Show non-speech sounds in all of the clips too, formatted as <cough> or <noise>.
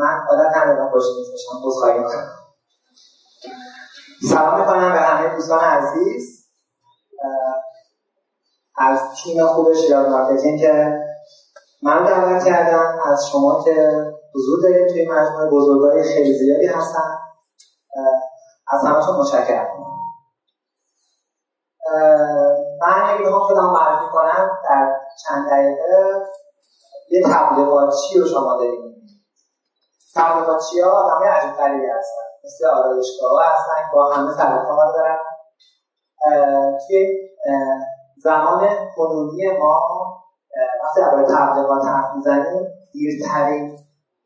من عادت ندارم پشت میز باشم عذرخواهی می‌کنم سلام می‌کنم به همه دوستان عزیز. از تیم خوب شیراز مارکتینگ که من دعوت کردم از شما که حضور دارید توی مجموعه بزرگای خیلی زیادی هستن. از همتون متشکرم. من اگه بخوام خودم معرفی کنم در چند دقیقه یه تبلیغاتچی رو شما دارید. تبلیغاتچی ها آدم عجیب غریبی هستن. مثل آرایشگاه ها هستن با همه سر کار دارن. توی زمان کنونی ما وقتی درباره تبلیغات حرف می‌زنیم دیرترین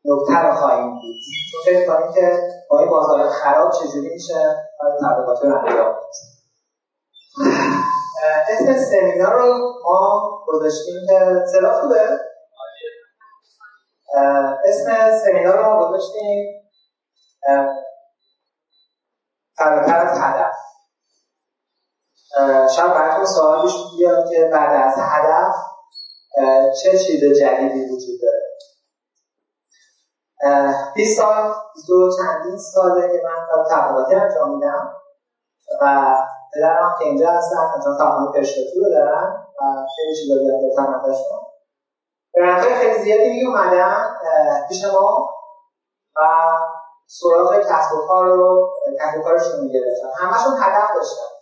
نکته رو خواهیم دید. چون فکر کنیم که با این بازار خراب چجوری میشه باید تبلیغات رو انجام اسم سمینار رو ما گذاشتیم که صدا خوبه؟ اسم سمینار رو گذاشتیم فراتر از هدف. شاید براتون سوال پیش بیاد که بعد از هدف چه چیز جدیدی وجود داره؟ 20 سال دو چندین ساله که من کار تبلیغاتی انجام میدم و پدرم که اینجا هستن مثلا تمام پرشتو رو دارن و خیلی چیزا یاد گرفتم ازشون. برندهای خیلی زیادی می اومدن پیش ما و سراغ کسب و کار رو کسب و کارشون می‌گرفتن همشون هدف داشتن.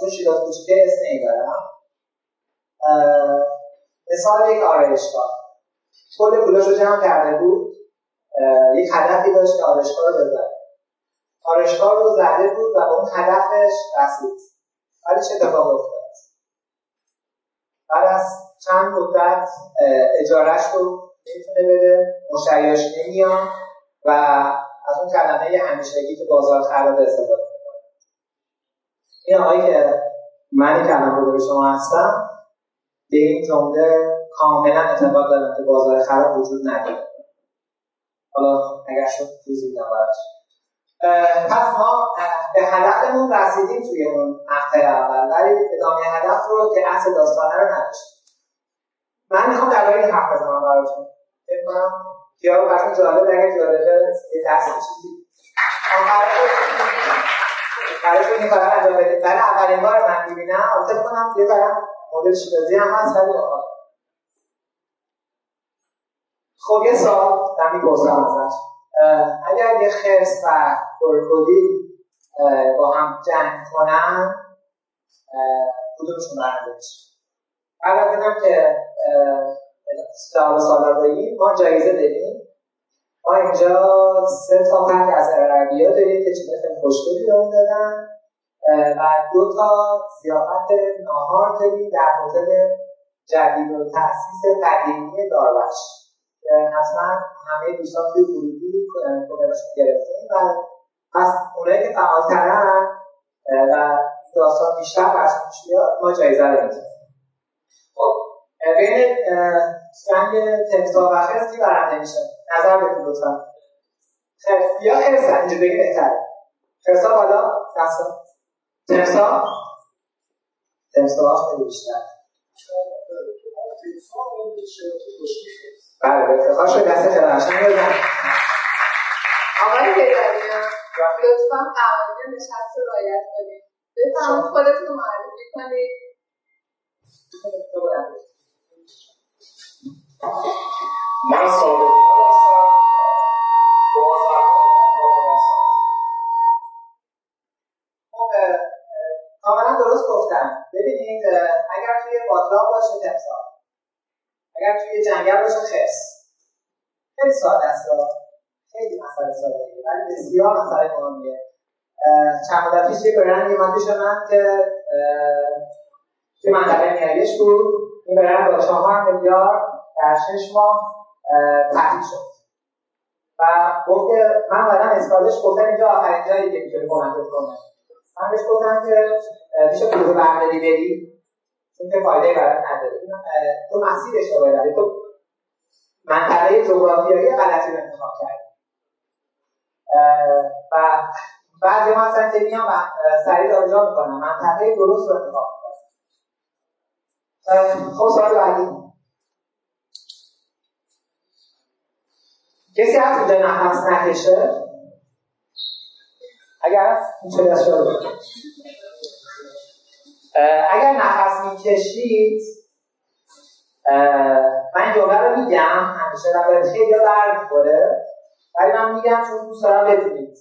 چون شیراز کوچیکه اسم نمی‌برم مثال یک آرایشگاه. کل پولاش رو جمع کرده بود. یک هدفی داشت که آرایشگاه رو بزنه. آرایشگاه رو زده بود و به اون هدفش رسید ولی چه اتفاق افتاد؟ بعد از چند مدت اجارهش رو نمی‌تونه بده مشتریاش نمیان و از اون کلمه همیشگی که بازار خراب استفاده می‌کنه. این آقایی که من کلمه رو به شما هستم به این جمله کاملا اعتقاد دارم که بازار خراب وجود نداره. حالا اگر شد توضیح میدم پس ما به هدفمون رسیدیم توی اون مقطع اول ولی ادامه هدف رو که اصل داستانه رو نداشتیم. من می‌خوام در این حرف بزنم براتون فکر کنم. یا براتون جالب اگر جالبه یه درس چیزی. براتون این کار انجام بدید برای اولین بار من می‌بینم. البته کنم یه برم مدل شیرازی هم هست ولی خب یه سال من می‌پرسم ازش. اگر یه خرس و کروکودیل با هم جنگ کنن کدومشون برنده میشه؟ بعد از اینم که سال سال داریم ما جایزه داریم ما اینجا سه تا پنج از عربی ها داریم که چیزای خیلی خوشگلی رو دادن. و دو تا زیافت ناهار داریم در هتل جدید و تاسیس قدیمی داروش حتما همه دوستان توی ورودی کدرشون گرفتیم و پس اونایی که فعالترن و داستان بیشتر برشون بیاد ما جایزه رو میدیم. خب بین سنگ تمسا و خرس کی برنده میشه نظر بدون لطفا. خرس یا خرس اینجا بگی بهتره. خرسا بالا دستا تمسا تمسا خیلی بیشتر. بله افتخار شد دست قشنگ بزن آقای هداییان لطفا قوانین نشست رو رعایت کنید. بفرمایید خودتون رو معرفی کنید. من صادقی هستم. کنفرانس خب کاملا درست گفتم. ببینید اگر توی باطلاق باشه تمثال اگر توی جنگل باشه خرس خیلی ساده است. خیلی مسئله ساده ولی بسیار مسئله مهمیه. چند مدت پیش یه برند اومد پیش من که توی منطقه میاگش بود. این برند با چهار میلیارد در شش ماه تعطیل شد. و گفت که من بعدا اسکالش گفتم اینجا آخرین جایی که می‌تونه کمک کنه من بهش گفتم که میشه پول برداری بری چون که فایده برات نداره. تو مسیر اشتباهی داری تو منطقه جغرافیایی غلطی رو انتخاب کردی. و بعضی ما اصلا که میان و سریع جابجا می‌کنن منطقه درست رو انتخاب می‌کنن خب سوال بعدی. کسی هست اینجا نفس نکشه؟ اگر هست این از اگر نفس می‌کشید من این جمله رو میگم همیشه و خیلی برد می‌خوره ولی من میگم چون دوست دارم بدونید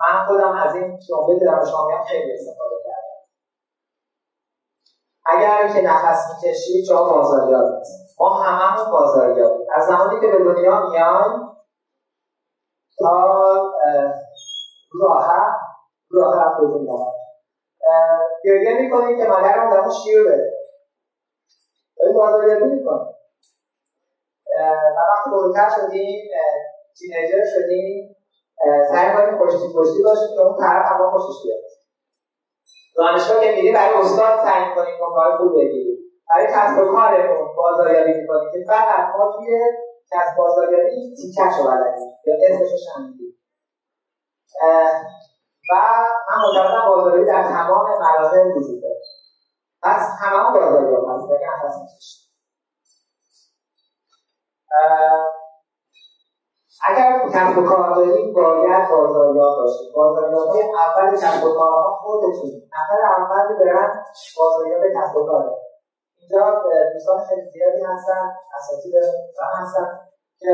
من خودم از این جمله دارم شما میگم خیلی استفاده کردم. اگر که نفس می‌کشید جا بازاریابید ما هممون بازاریابیم از زمانی که به دنیا میایم تا رو آخر رو آخر خودتون گریه می‌کنید که مادرم دارم شیر بده. داریم بازاریابی می‌کنیم و وقتی بزرگتر شدیم تینیجر شدیم. سعی کنیم پشتی پشتی باشیم که اون طرف هم خوشش بیاد. دانشگاه که میری برای استاد سعی می‌کنیم نمره خوب بگیریم. برای کسب و کارمون بازاریابی می‌کنیم که فقط ما توی کسب بازاریابی تیکش رو بلدیم یا اسمش شنیدیم. و من معتقدم بازاریابی در تمام مراحل وجود داره. پس همه بازاریاب هست بگم هست اگر کسب و کار دارید باید بازاریاب باشید بازاریاب اول کسب و کارها خودتون. نفر اول برن بازاریاب کسب و کاره. اینجا دوستان خیلی زیادی هستن اساسی دارن هستن که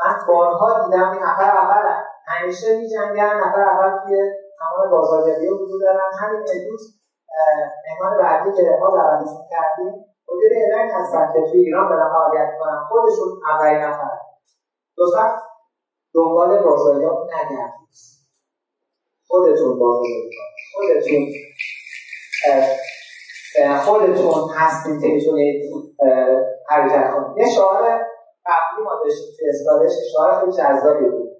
من بارها دیدم این نفر اول همیشه می جنگن نفر اول توی تمام بازاریابی وجود دارن. همین امروز مهمان بعدی که ما دعوتشون کردیم مدیر ایران هستن که توی ایران دارن فعالیت می‌کنن. خودشون اولین نفر. لطفا دنبال بازاریاب نگردید. خودتون بازاریاب خودتون خودتون هستید که می‌تونید حرکت کنید. یه شعار قبلی ما داشتیم توی اسکالش شعار خیلی جذابی بود.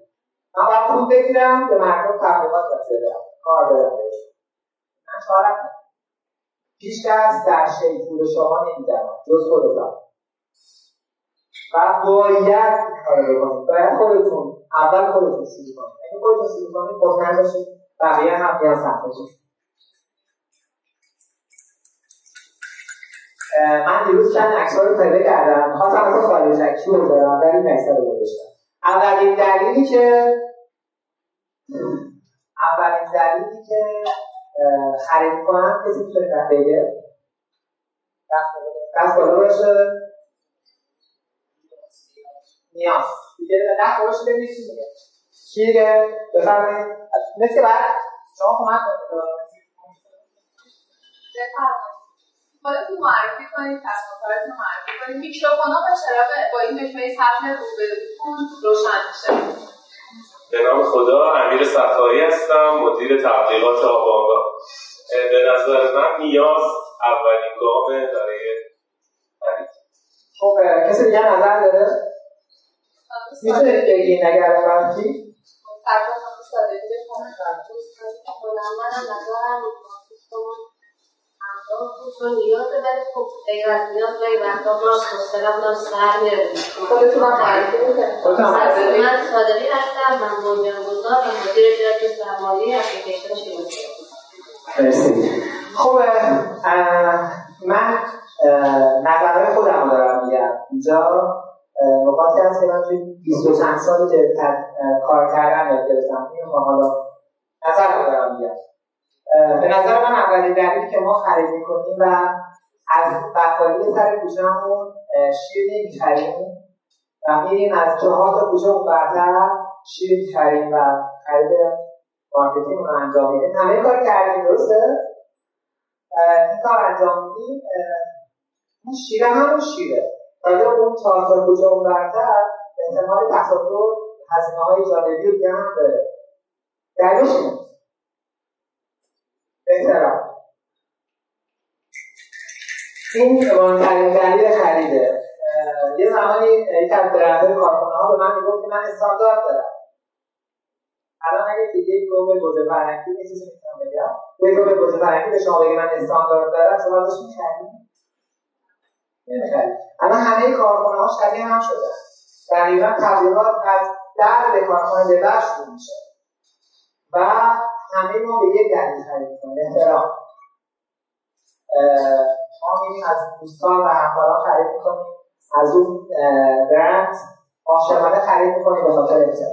من باید پول بگیرم به مردم تبلیغات بدم. کار دارم بهش. من شعارم هیچ کس در شی پول شما نمیدم. جز خودتان و باید کار بکنید. باید خودتون اول خودتون شروع کنید. اگه خودتون شروع کنید مطمئن باشید بقیه هم بیان سمتتون من دیروز چند عکس رو پیدا کردم. خواستم از خارج عکسی بذارم ولی این عکس رو گذاشتم. اولین دلیلی که اولین دلیلی که خرید کنم کسی می‌تونه بگه دست بالا باشه. نیاز دیگه نه خودش ببینید چی میگه بفرمایید. مثل بعد شما کمک کنید. خودتون معرفی کنید معرفی میکروفون ها با این مجموعه سطح روبروتون روشن میشه. به نام خدا امیر صفایی هستم مدیر تبلیغات آبانگاه به نظر من نیاز اولین گام برای خب کسی دیگه نظر داره؟ می‌تونید ما حوصله‌مون سر میره خودتون هم معرفی من صادقی هستم من بنیانگذار و مدیر ادارت سرمایه اپلیکیشن شناسی مرسی خب من نظرهای خودم دارم میگم. اینجا نقاطی هست که من توی 20 و چند سالی که کار کردن یاد گرفتم این حالا نظر دارم میگم به نظر من اولین دلیلی که ما خرید می‌کنیم و از بقالی سر کوچهمون شیر نمی‌خریم. و میریم از چهار تا کوچه برتر شیر می‌خریم و خرید مارکتینگ رو انجام میدیم. همه کار کردیم درسته؟ این کار انجام میدیم. اون شیره همون شیره. تازه اون چهار تا کوچه اون برتر احتمال تصادف هزینه های جانبی دیگه هم داره. دلیلش احترام این مهمترین دلیل خریده. یه زمانی یک از برندهای کارخانه ها به من می‌گفت که من استاندارد دارم. الان اگه دیگه یک گوه گوجه فرنگی نیست می‌تونم بگم. یک گوه گوجه فرنگی به شما بگه من استاندارد دارم شما ازش می‌خرید الان همه کارخانه ها شبیه هم شده. تقریبا تبلیغات از در به کارخانه به بر شروع میشه. و همه ما به یک دلیل خرید می‌کنیم احترام. ما میریم از دوستان و همکاران خرید می‌کنیم. از اون برند عاشقانه خرید می‌کنید به خاطر احترام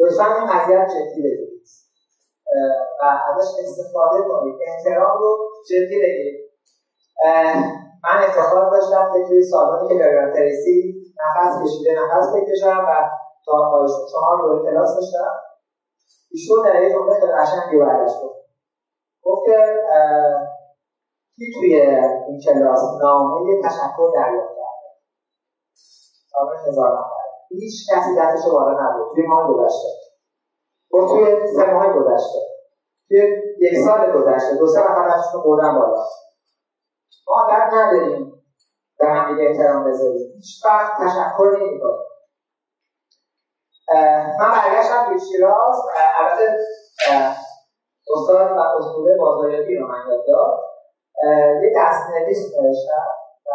لطفا این قضیه جدی بگیرید و ازش استفاده کنید. احترام رو جدی بگیرید من افتخار داشتم که توی سالانی که برگرم تریسی نفس کشیده نفس بکشم و تا پایشون چهار دوره کلاس داشتم. ایشون در یه جمله خیلی قشنگی برگشت گفت. که کی توی این کلاس نامه تشکر دریافت کرده؟ سال هزار نفر. هیچ کسی دستش بالا نبود توی ماه گذشته. گفت توی سه ماه گذشته. توی یک سال گذشته. دو سه نفر دستشون بردن بالا. ما درد نداریم. به هم دیگه احترام بذاریم. هیچ وقت تشکر نمی‌کنیم. من برگشتم به شیراز. البته استاد و اصول بازاریابی رو من یاد داد. یه دستنویس نوشتم و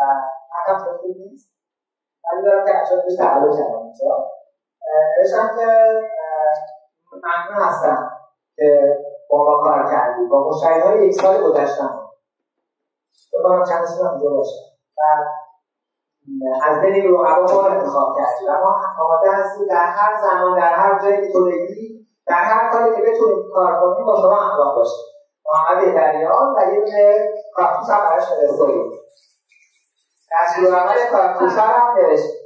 حقم خوب نیست. ولی دارم که اصلا بهش تقلب کردم اینجا. نوشتم که ممنون هستم که با ما کار کردی. با مشتری های یک سال گذشتم. بکنم چند سال اینجا باشم و از بین این رقبا ما انتخاب کردیم. و ما آماده هستیم در هر زمان در هر جایی که تو بگی در هر کاری که بتونیم کار کنیم با شما همراه باشیم. محمد دریان و دونه کارتوس هم براش فرستادیم. دستور عمل کارتوس هم نوشتیم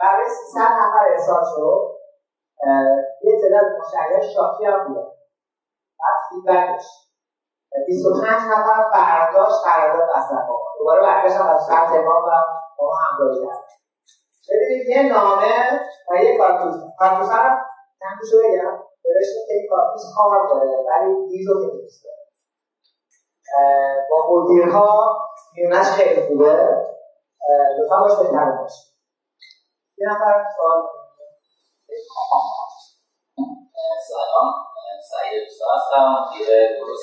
برای 300 نفر ارسال شد. یه تعداد مشتریان شاکی هم بودن بعد فیدبکش 25 نفر برداشت قرارداد مصرف آمد دوباره برگشتم از سر تمام و با ما همراهی کرد ببینید یه نامه و یه کارتوس کارتوس هم چندشو بگم. نوشته که این کارتوس کار داره ولی دیز خیلی دوست داره. با مدیرها میونش خیلی خوبه. لطفا باش بهتر باشه یه نفر سوال سلام سعید دوست هستم مدیر گروه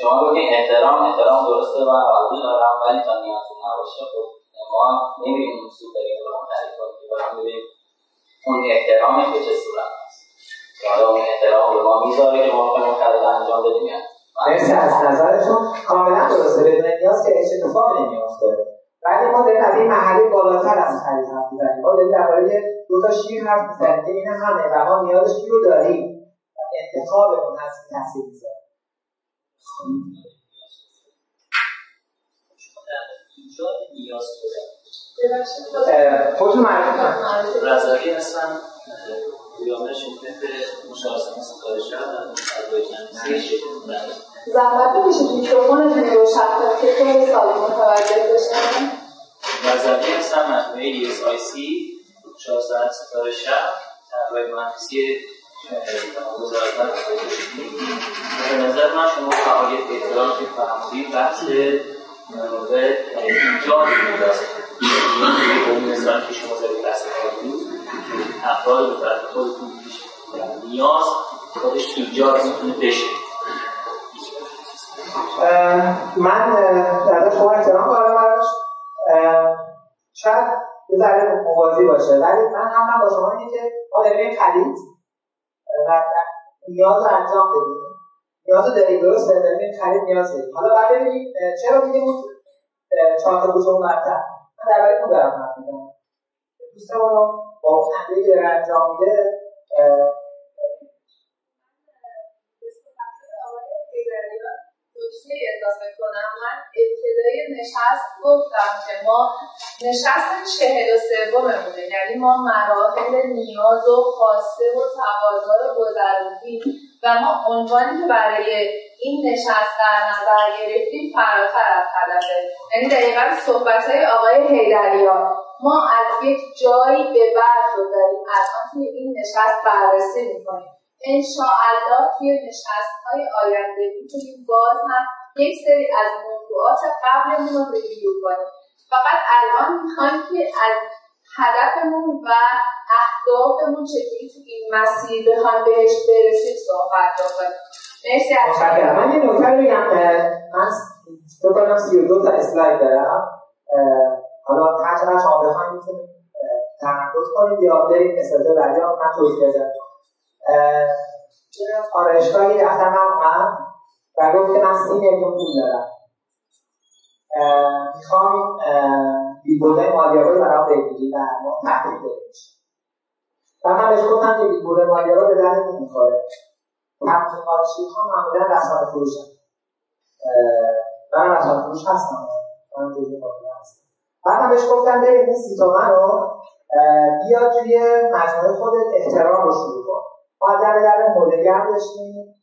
شما گفتین احترام احترام درسته و قبول دارم ولی تا نیازی نباشه خب ما نمیریم اون سوپر رو خرید کنیم که برام ببینیم اون احترامش به چه صورت حالا اون احترام به ما می‌ذاره که ما بخوایم خرید انجام بدیم مرسی از نظرتون کاملا درسته. بدون نیاز که اتفاق نمیافته ولی ما داریم از این محلی بالاتر از خرید حرف می‌زنیم. ما داریم درباره دو تا شیر حرف می‌زنیم. که این همه و ما نیاز شیر رو داریم. و انتخابمون هست که تاثیر می‌ذاره. نیاز خودتون معرفی هستم. مشاورسان ستاره شهر زحمت بکشید میکروفونتون رو کنید که خیلی سالی متوجه بشن. رضوی هستم مجموعه ایس آی سی مشاورسان ستاره شهر طراحی مهندسی به نظر من شما فعالیت احترام که فرمودید بحث به ایجاد مثال که شما در بحث کردید افراد به طرف خودتون نیاز خودش ایجاد می‌تونه بشه. من در شما احترام قائلم براش. شاید یه ذره موازی باشه. ولی من هم با شما اینه که ما داریم خرید و نیاز رو انجام بدیم. نیاز رو داریم درست داریم خرید نیاز داریم. حالا بعد ببینیم چرا میگیم اون چهار تا بوتون مرتب؟ من درباره اون دارم حرف می‌زنم. دوستمون رو با اون خنده که داره انجام میده نکته اضافه کنم. من ابتدای نشست گفتم که ما نشست چهل و سوممونه. یعنی ما مراحل نیاز و خواسته و تقاضا رو گذروندیم و ما عنوانی که برای این نشست در نظر گرفتیم فراتر از هدفه یعنی دقیقا صحبت های آقای حیدریان. ما از یک جایی به بعد رو داریم. الان توی این نشست بررسی می‌کنیم. انشاءالله توی نشست های آینده می‌تونیم باز هم یک سری از موضوعات قبلمون رو ریویو کنیم. فقط الان می‌خوایم که از هدفمون و اهدافمون چجوری تو این مسیر بخوایم بهش برسیم صحبت کنیم مرسی من یه نکته بگم من فکر کنم 32 تا اسلاید دارم. حالا هر چقدر شما بخواید می‌تونید تمرکز کنید یا اسلاید بعدی من توضیح بدم. آرایشگاه یه دفتر من و گفت که من سی میلیون پول دارم. می‌خوام بیلبورد مالیارا رو برام بگیری و ما بهش و من بهش گفتم که بیلبورد مالیارا به درد نمی‌خوره. تبلیغاتچی ها معمولا رسانه فروشن من رسانه فروش هستم. من جزو هستم. بعد من بهش گفتم ببین این سی تومن رو بیا توی مجموعه خودت احترام رو شروع کن. ما در در مولگرم داشتیم.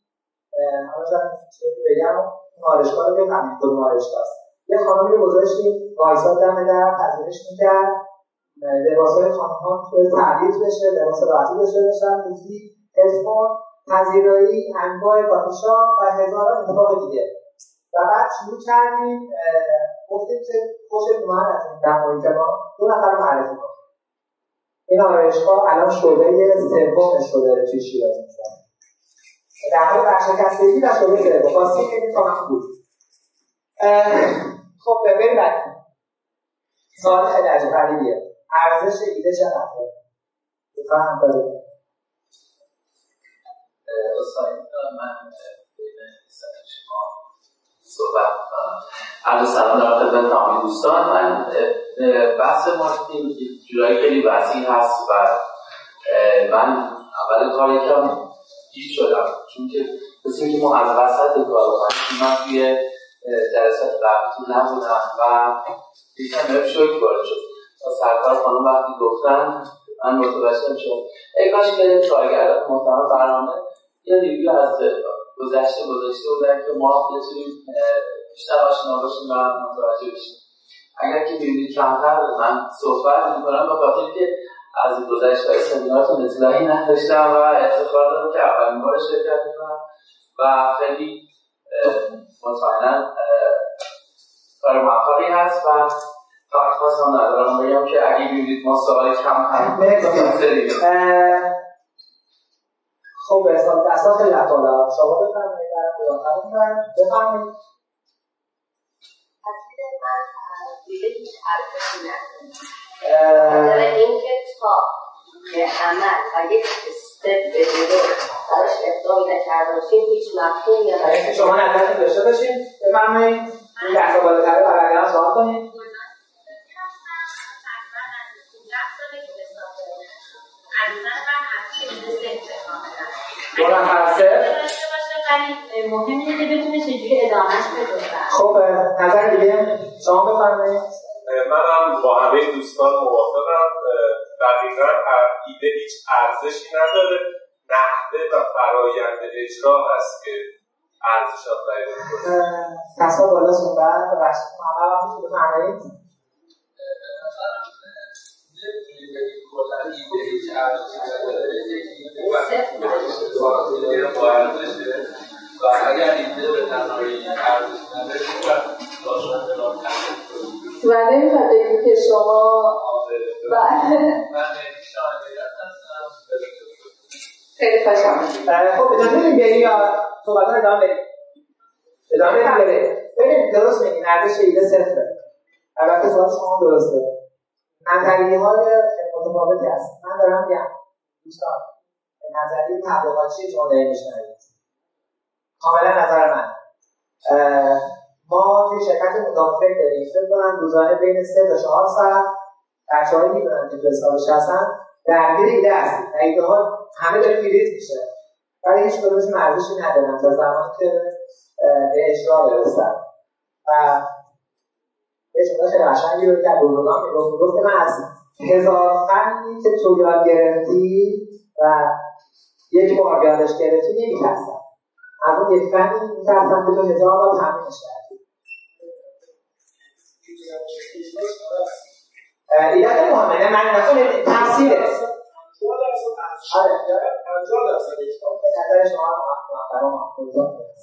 شاید بگم آرشگاه رو بفهمید کدوم آرشگاه است یه خانمی رو گذاشتیم وایساد دم در پذیرش می‌کرد لباسهای خانم ها تعریف بشه لباس راحتی داشته باشن گفتی هدفون پذیرایی انواع کافیشا و هزاران اتفاق دیگه و بعد شروع کردیم گفتیم که خوش اومد از این در محیط ما دو نفر رو معرفی کنیم این آرایشگاه الان شعبه سوم شده توی شیراز می‌زنه در حال ورشکستگی و شعبه سوم خواستیم که من بود. خب بریم بعد. سوال خیلی عجب غریبیه. ارزش ایده چقدره؟ بفهم داریم من صحبت عرض سلام در خدمت تمامی دوستان. من بحث مارکتینگ جورایی خیلی وسیع هست و من اول کار یکم گیج شدم. چون که مثل اینکه ما از وسط کار من توی جلسات قبلی نبودم و یکم بهم شوک وارد شد. و سرکار خانم وقتی گفتن من متوجه شدم ای کاش که کارگردان محترم برنامه یه ریویو از گذشته گذاشته بودن که ما بتونیم بیشتر آشنا باشیم و متوجه بشیم. اگر که می‌بینید کمتر من صحبت می‌کنم به خاطر که از گذشته های سمینارتون اطلاعی نداشتم و افتخار دارم که بار شرکت می‌کنم و خیلی مطمئنا کار موفقی هست و فقط خواستم ندارم بگم که اگه ببینید ما سوال کم هم خب اسلام دستا خیلی لطاله شما بفرمایید در بفرمایید. هیچ ارزشی نداره اینکه تا به عمل و یک استپ به جلو. براش اقدامی نکرده باشیم هیچ مفهومی نداره شما نظرتون داشته باشین. بفرمایید. این دستا بالاتره برای سوال کنید دو نفر صفر. ولی مهم اینه که بتونه چجوری ادامهش بده خب نظر دیگه. شما بفرمایید. منم با همه دوستان موافقم. دقیقا ایده هیچ ارزشی نداره. نحوه و فرایند اجرا هست که ارزشات تعیین کسا بالا صحبت و محمد وقتی که بفرمایید و اگر ایده به تنهایی ارزش نداره و بگید که شما بله. خیلی خوشم خب اجازه بدید بریم یا صحبت رو ادامه بدیم. ادامه بدیم. بریم ببین درست میگین ارزش ایده صفره. البته سوال شما درسته. نظریه های متفاوتی هست. من دارم میگم دوستان نظریه تبلیغاتی جمله میشنوید کاملا نظر من. ما توی شرکت مدافع داریم. فکر کنم روزانه بین سه تا چهار ساعت بچه‌هایی می‌دونن که تو حسابش هستن درگیر ایده هستیم و ایده ها همه داره فریز میشه. ولی هیچ کدومشون ارزشی ندارن تا زمانی که به اجرا برسن. و یه جمله خیلی قشنگی رو کرد دورونا می‌گفت می‌گفت که من از هزار فنی که تو یاد گرفتی و یک بار یادش گرفتی نمیترسم از اون یک فنی میترسم که تو هزار بار تمرینش کردی. ایده خیلی مهمه من نکنه تاثیره.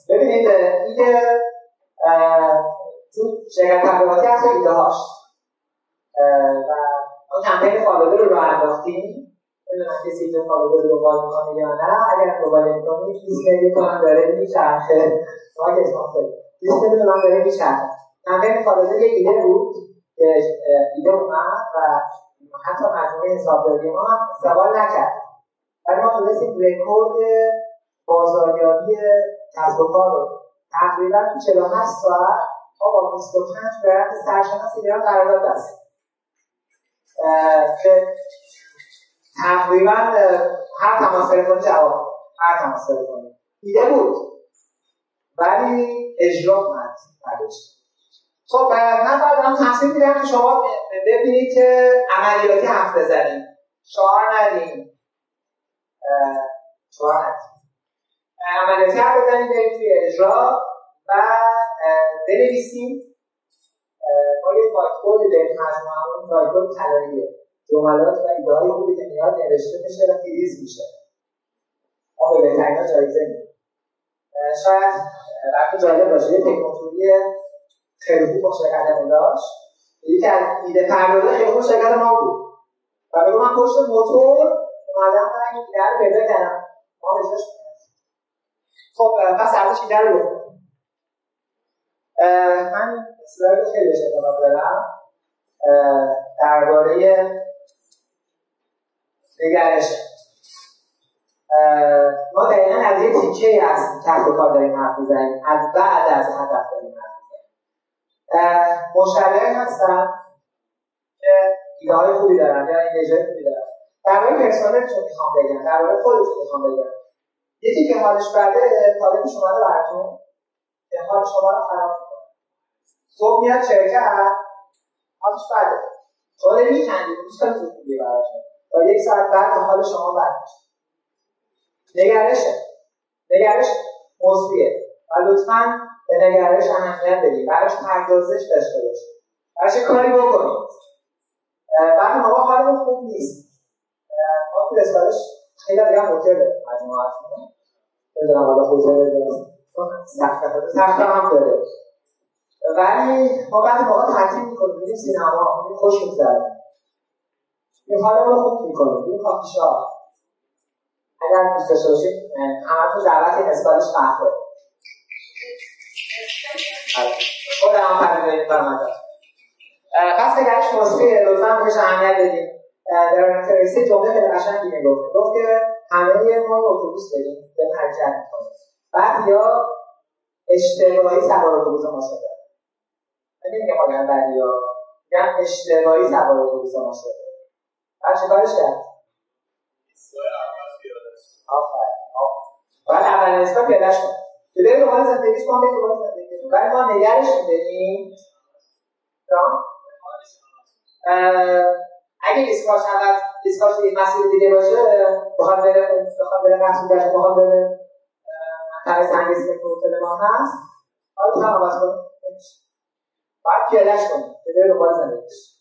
ببینید ایده تو شرکت تبلیغاتی هست هاش و ما کمپین follower رو راه انداختیم. نمی‌دونم کسی ایده follower رو دنبال می‌کنه یا نه. اگر دنبال می‌کنید لیست کنم داره میچرخه. market market لیست می‌دید من داره میچرخه. کمپین follower یک ایده بود. که ایده اومد و حتی مجموعه حسابداری ما هم سوال نکرد. ولی ما تونستیم رکورد بازاریابی کسب و کار رو تقریبا تو 48 ساعت ما با 25 برند سرشناس ایران قرارداد دست که تقریبا هر تماس تلفنی جواب هر تماس تلفنی. ایده بود. ولی اجرا اومد. خب من دارم تصمیم میدم که شما ببینید که عملیاتی حرف بزنیم. شعار ندیم. شعار ندیم. عملیاتی حرف بزنیم بریم توی اجرا و بنویسیم. ما یه وایت داریم مجموعه وایت بورد طلاییه. جملات و ایده های خوبی که میاد نوشته میشه و فریز میشه. ما به بهترین جایزه میدیم. شاید وقتی جالب باشه یه تکنوتوری خیلی خوب با شرکتمون داشت. یکی از ایده پردازه خیلی خوب شرکت ما بود. و بگو من پشت موتور اومدم من این ایده رو پیدا کردم. ما اجراش خب پس ارزش ایده رو گفتم من اسلاید خیلی بهش دارم. درباره نگرش. ما دقیقا از یه تیکه از کسب و کار داریم حرف می‌زنیم. از بعد از هدف داریم حرف مشتریان هستن که ایده های خوبی دارن یا انرژی خوبی دارن. درباره پرسنلتون می‌خوام بگم؟ درباره خودتون می‌خوام بگم؟ یکی که حالش بده طالبش اومده براتون که حال شما رو خراب می‌کنه. صبح میاد شرکت حالش بده. شما میخندید دوست دارید خوبی براتون. تا یک ساعت بعد حال شما بد میشه. نگرشه. نگرش مثبیه و لطفا به نگرش اهمیت بدید براش پردازش داشته باشید براش کاری بکنید وقتی ما حالمون خوب نیست. ما تو رسالش خیلی دیگه هتل داریم مجموعتون بدونم حالا هتل سخت هم داره ولی ما بعد موقع تعطیل می‌کنیم. میریم سینما. میریم خوش میگذریم این حالمون خوب می‌کنیم. میریم کافی شاپ. اگر دوست داشته باشید دعوت اسکالش خودم هم پذیرایی فرمت پس نگرش مثبت لطفا بهش اهمیت بدیم در تریسی جمله خیلی قشنگی می‌گفت گفت که همه ما اتوبوس داریم به حرکت می‌کنیم بعد یا اشتباهی سوار اتوبوس ما شده. من نمیگم آدم بعدی ها میگم اشتباهی سوار اتوبوس ما شده. بعد چه کارش کرد؟ باید اول نسبت پیادهش کن که بره دنبال زندگیش کنم بره دنبال ولی ما نگرش میداریم اگه ایستگاه شود ایستگاهش یک مسیر دیگه باشه بخواد بره بخواد بره منطقه سنگیسی که هتل ما هست. باید هم عوض کنیم باید پیادهش کنیم که بره دنبال زندگیش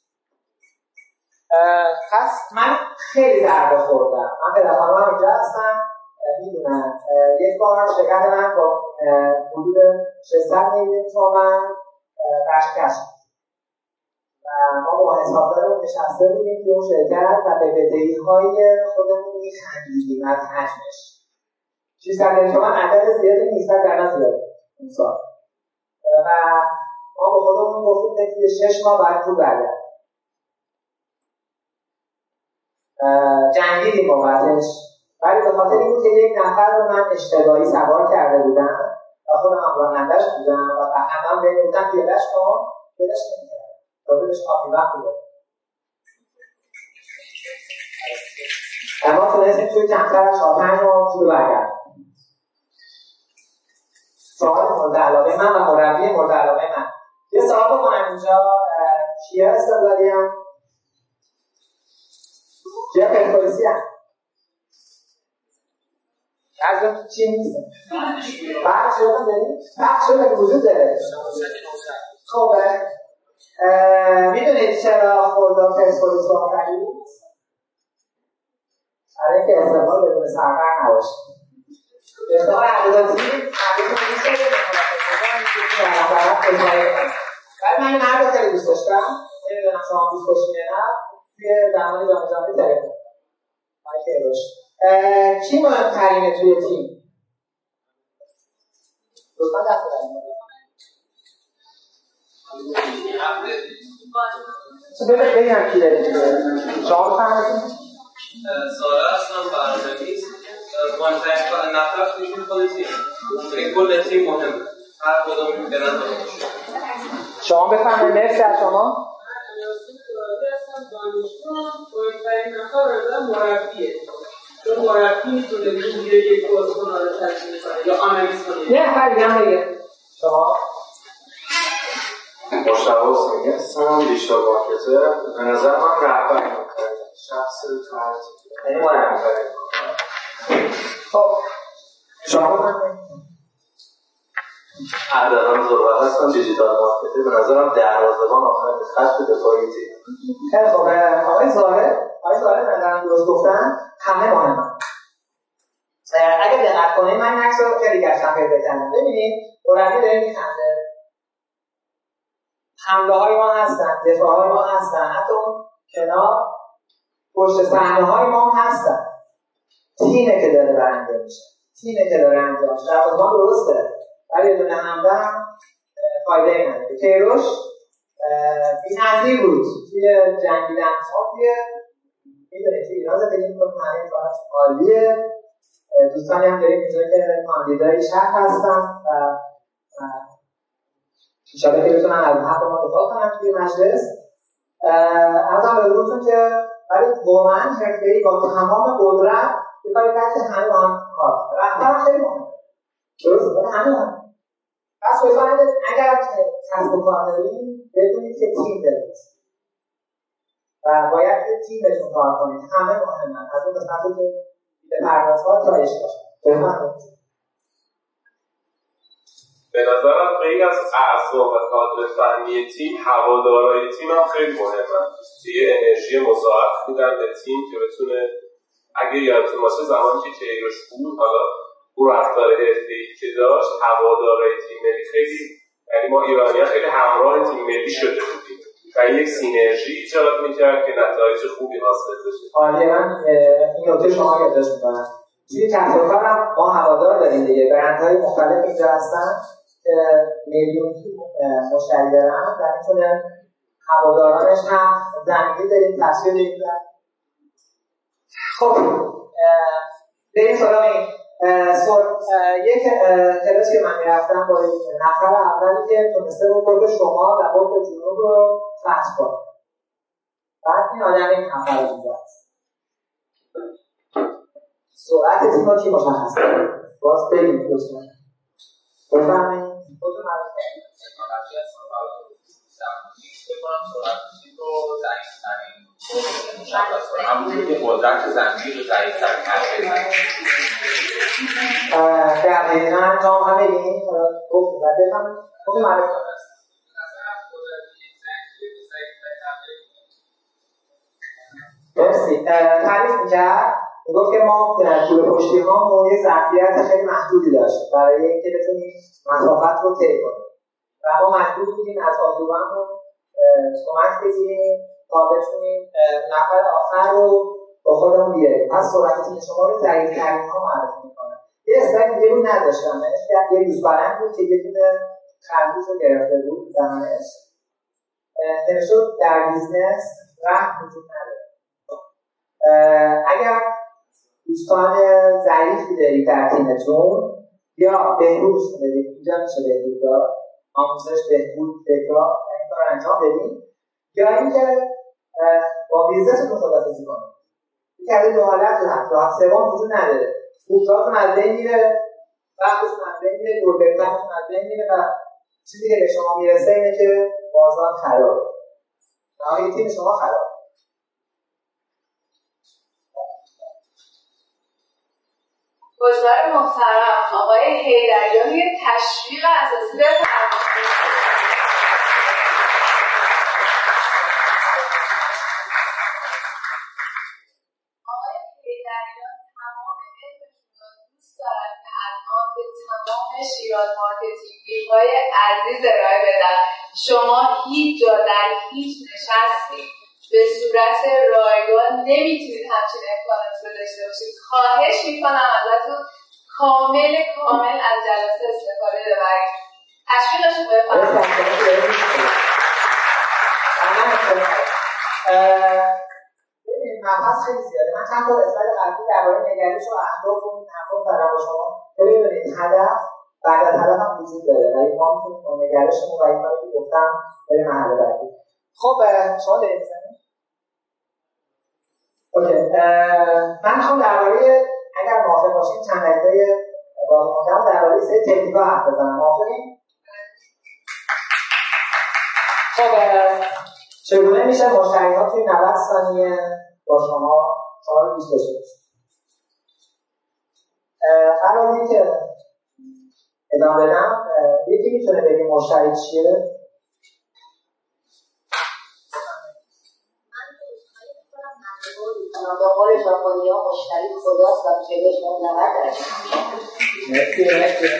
پس من خیلی ضربه خوردم. من پدرخوانم هم اینجا هستم می‌دونن یک بار شرکت من با حدود 600 میلیون تومن برشکست و ما با حسابدار نشسته بودیم توی شرکت و به بدهی های خودمون میخندیدیم از حجمش. 600 میلیون تومن عدد زیادی نیست در زیاد اون سال و ما با خودمون گفتیم که توی شش ماه باید پول برگرد جنگیدیم بابتش ولی به خاطر این که یک نفر رو من اشتباهی سوار کرده بودم و خودم هم رانندش بودم و به همم بهم گفتم پیادهش کن پیادهش نمی‌کردم خودش کافی وقت بود اما تونستیم توی کمتر از چهار پنج ماه پول برگرد سوال مورد علاقه من و مربی مورد علاقه من. یه سوال بکنم اینجا. کیا استقلالی هم کیا پرسپولیسی هم از چی نیست بعد شده داریم بعد شده که وجود داره. خب می‌دونید چرا خدا پرسپولیس رو آفرید برای اینکه استقلال بدون سرور نباشه. استقلال عقیداتی ولی من این مرد خیلی دوست داشتم. نمی‌دونم شما دوست داشتین یا نه. توی زمان جام جهانی تلفن کی مهمترینه توی تیم؟ لطفا دست بزنید بگم کی دارید شما بفرمایید. سارا هستم برنامه‌نویس. مهمترین نفر توی خود تیم. کل تیم مهمه هر کدوم به نظر شما بفهمید مرسی از شما. مهمترین نفر مربیه. چون مربی می‌تونه روی یک بازیکن رو تشکیل کنه یا آنالیز کنه. یه نفر دیگه شما؟ مشتبه حسینی هستم دیجیتال مارکتر به نظر من رهبری می‌کنه. شخص فرد یعنی مربی. خب. شما؟ اردلان زربه هستم. دیجیتال مارکتر به نظرم دروازه‌بان آخر خط دفاعی تیم. خیلی خب آقای زاره آقای زاره به نظرم درست گفتن همه مهمن اگه دقت کنید من عکس رو خیلی گشتم پیدا کردم ببینید مربی داره میخنده. حمله های ما هستن دفاع های ما هستن. حتی اون کنار پشت صحنه های ما هستن. تیمه که داره برنده میشه. تیمه که داره انجام میشه. ما درسته. ولی یه دونه حمله هم فایده ای نداره. کیروش بی‌نظیر بود. توی جنگیدن توی ایران زندگی می‌کنیم همه کارش عالیه. دوستانی هم داریم اینجا که کاندیدای شهر هستن و انشاءالله که بتونن از حق ما دفاع کنن توی مجلس. از هم بزرگتون که ولی واقعا حرفه‌ای با تمام قدرت یه کاری بحث همه با هم کار رهبر خیلی مهمه. درسته ولی همه هم. پس بفرمایید اگر کسب و کار داریم بدونید که تیم دارید. و باید که تیمتون کار کنید. همه مهمن. از اون قسمتی که به پروازها اشتاش بفرمایید. به نظرم غیر از اعصاب و کادر فنی تیم هوادارای تیم هم خیلی مهمه یه انرژی مضاعف میدن به تیم که بتونه اگه یادتون باشه زمانی که کیروش بود حالا او رفتار حرفه‌ای که داشت هوادارای تیم ملی خیلی یعنی ما ایرانی خیلی همراه تیم ملی شده بودیم و یک سینرژی ایجاد می‌کرد که نتایج خوبی حاصل بشه. عالیه من این نکته شما یادداشت می‌کنم توی کسب کار ما هوادار داریم دیگه. برندهای مختلف اینجا هستن. که میلیون مشتری دارن. و می‌تونه هوادارانش هم زمینی داریم تصویر بگیرن. خب بریم سراغ این. یک کلاس که من می‌رفتم با نفر اولی که تونسته بود شما و قطب جنوب رو فتح کنه بعد این آدم این نفر اینجا هست سرعت تیم کی مشخص باز بگید لطفا بفرمایید. کرده دقیقا جام هم بگیم گفت و بفرمایید. خب معرف مرسی تعریف می‌کرد؟ می‌گفت که ما طول پشتی ما یه ظرفیت خیلی محدودی داشت برای اینکه بتونیم مسافت رو طی کنیم. و ما مجبور بودیم از آزوبان رو کمک بگیریم تا بتونیم نفر آخر رو با خودمون بیاریم. پس سرعت شما رو ضعیف ترین ها معرفی می‌کنه یه slide دیگه رو نداشتم. یه روز برند بود که یه خرگوش رو گرفته بود زمانش. نوشته در business رحم وجود نداره اگر دوستان ضعیفی دارید در تیمتون یا بهروز بدید اینجا میشه بهبود داد. آموزش بهبود تکرار این کار انجام بدید. یا اینکه با بیزنستون خدافزی کنید. یکی از دو حالت رو هست راه سوم وجود نداره. فوتبالتون از بین میره وقتتون از بین میره دور بهترتون از بین میره و چیزی که به شما می‌رسه اینه که بازار خرابه. نهایی تیم شما خراب گزار محترم آقای حیدریان یه تشویق اساسی بفرمایید شیراز مارکتینگی های عزیز ارائه بدن شما هیچ جا در هیچ نشستی به صورت رایگان نمی‌تونید همچین امکانات رو داشته باشید. خواهش می‌کنم ازتون کامل کامل از جلسه استفاده ببرید. تشویقش بفرمایید ببینید مبحث خیلی زیاده. من چند تا اسلاید قبلی درباره نگرش و اهداف و حرفا دارم با شما که بدونید هدف بعد از طرف هم وجود داره. ولی ما می‌تونیم با نگرشمون و این که گفتم بریم مرحله بعدی. خب شما دارید اوکی. من می‌خوام درباره اگر موافق باشین چند دقیقه باقی مونده درباره سه تکنیکا حرف بزنم. موافقین؟ خب چگونه میشه مشتری ها توی 90 ثانیه با شما کار دوست داشته قبل از اینکه ادامه بدم. یکی می‌تونه بگه مشتری چیه؟ به قول ژاپنی ها مشتری خداست و جلوش ما 90 درجه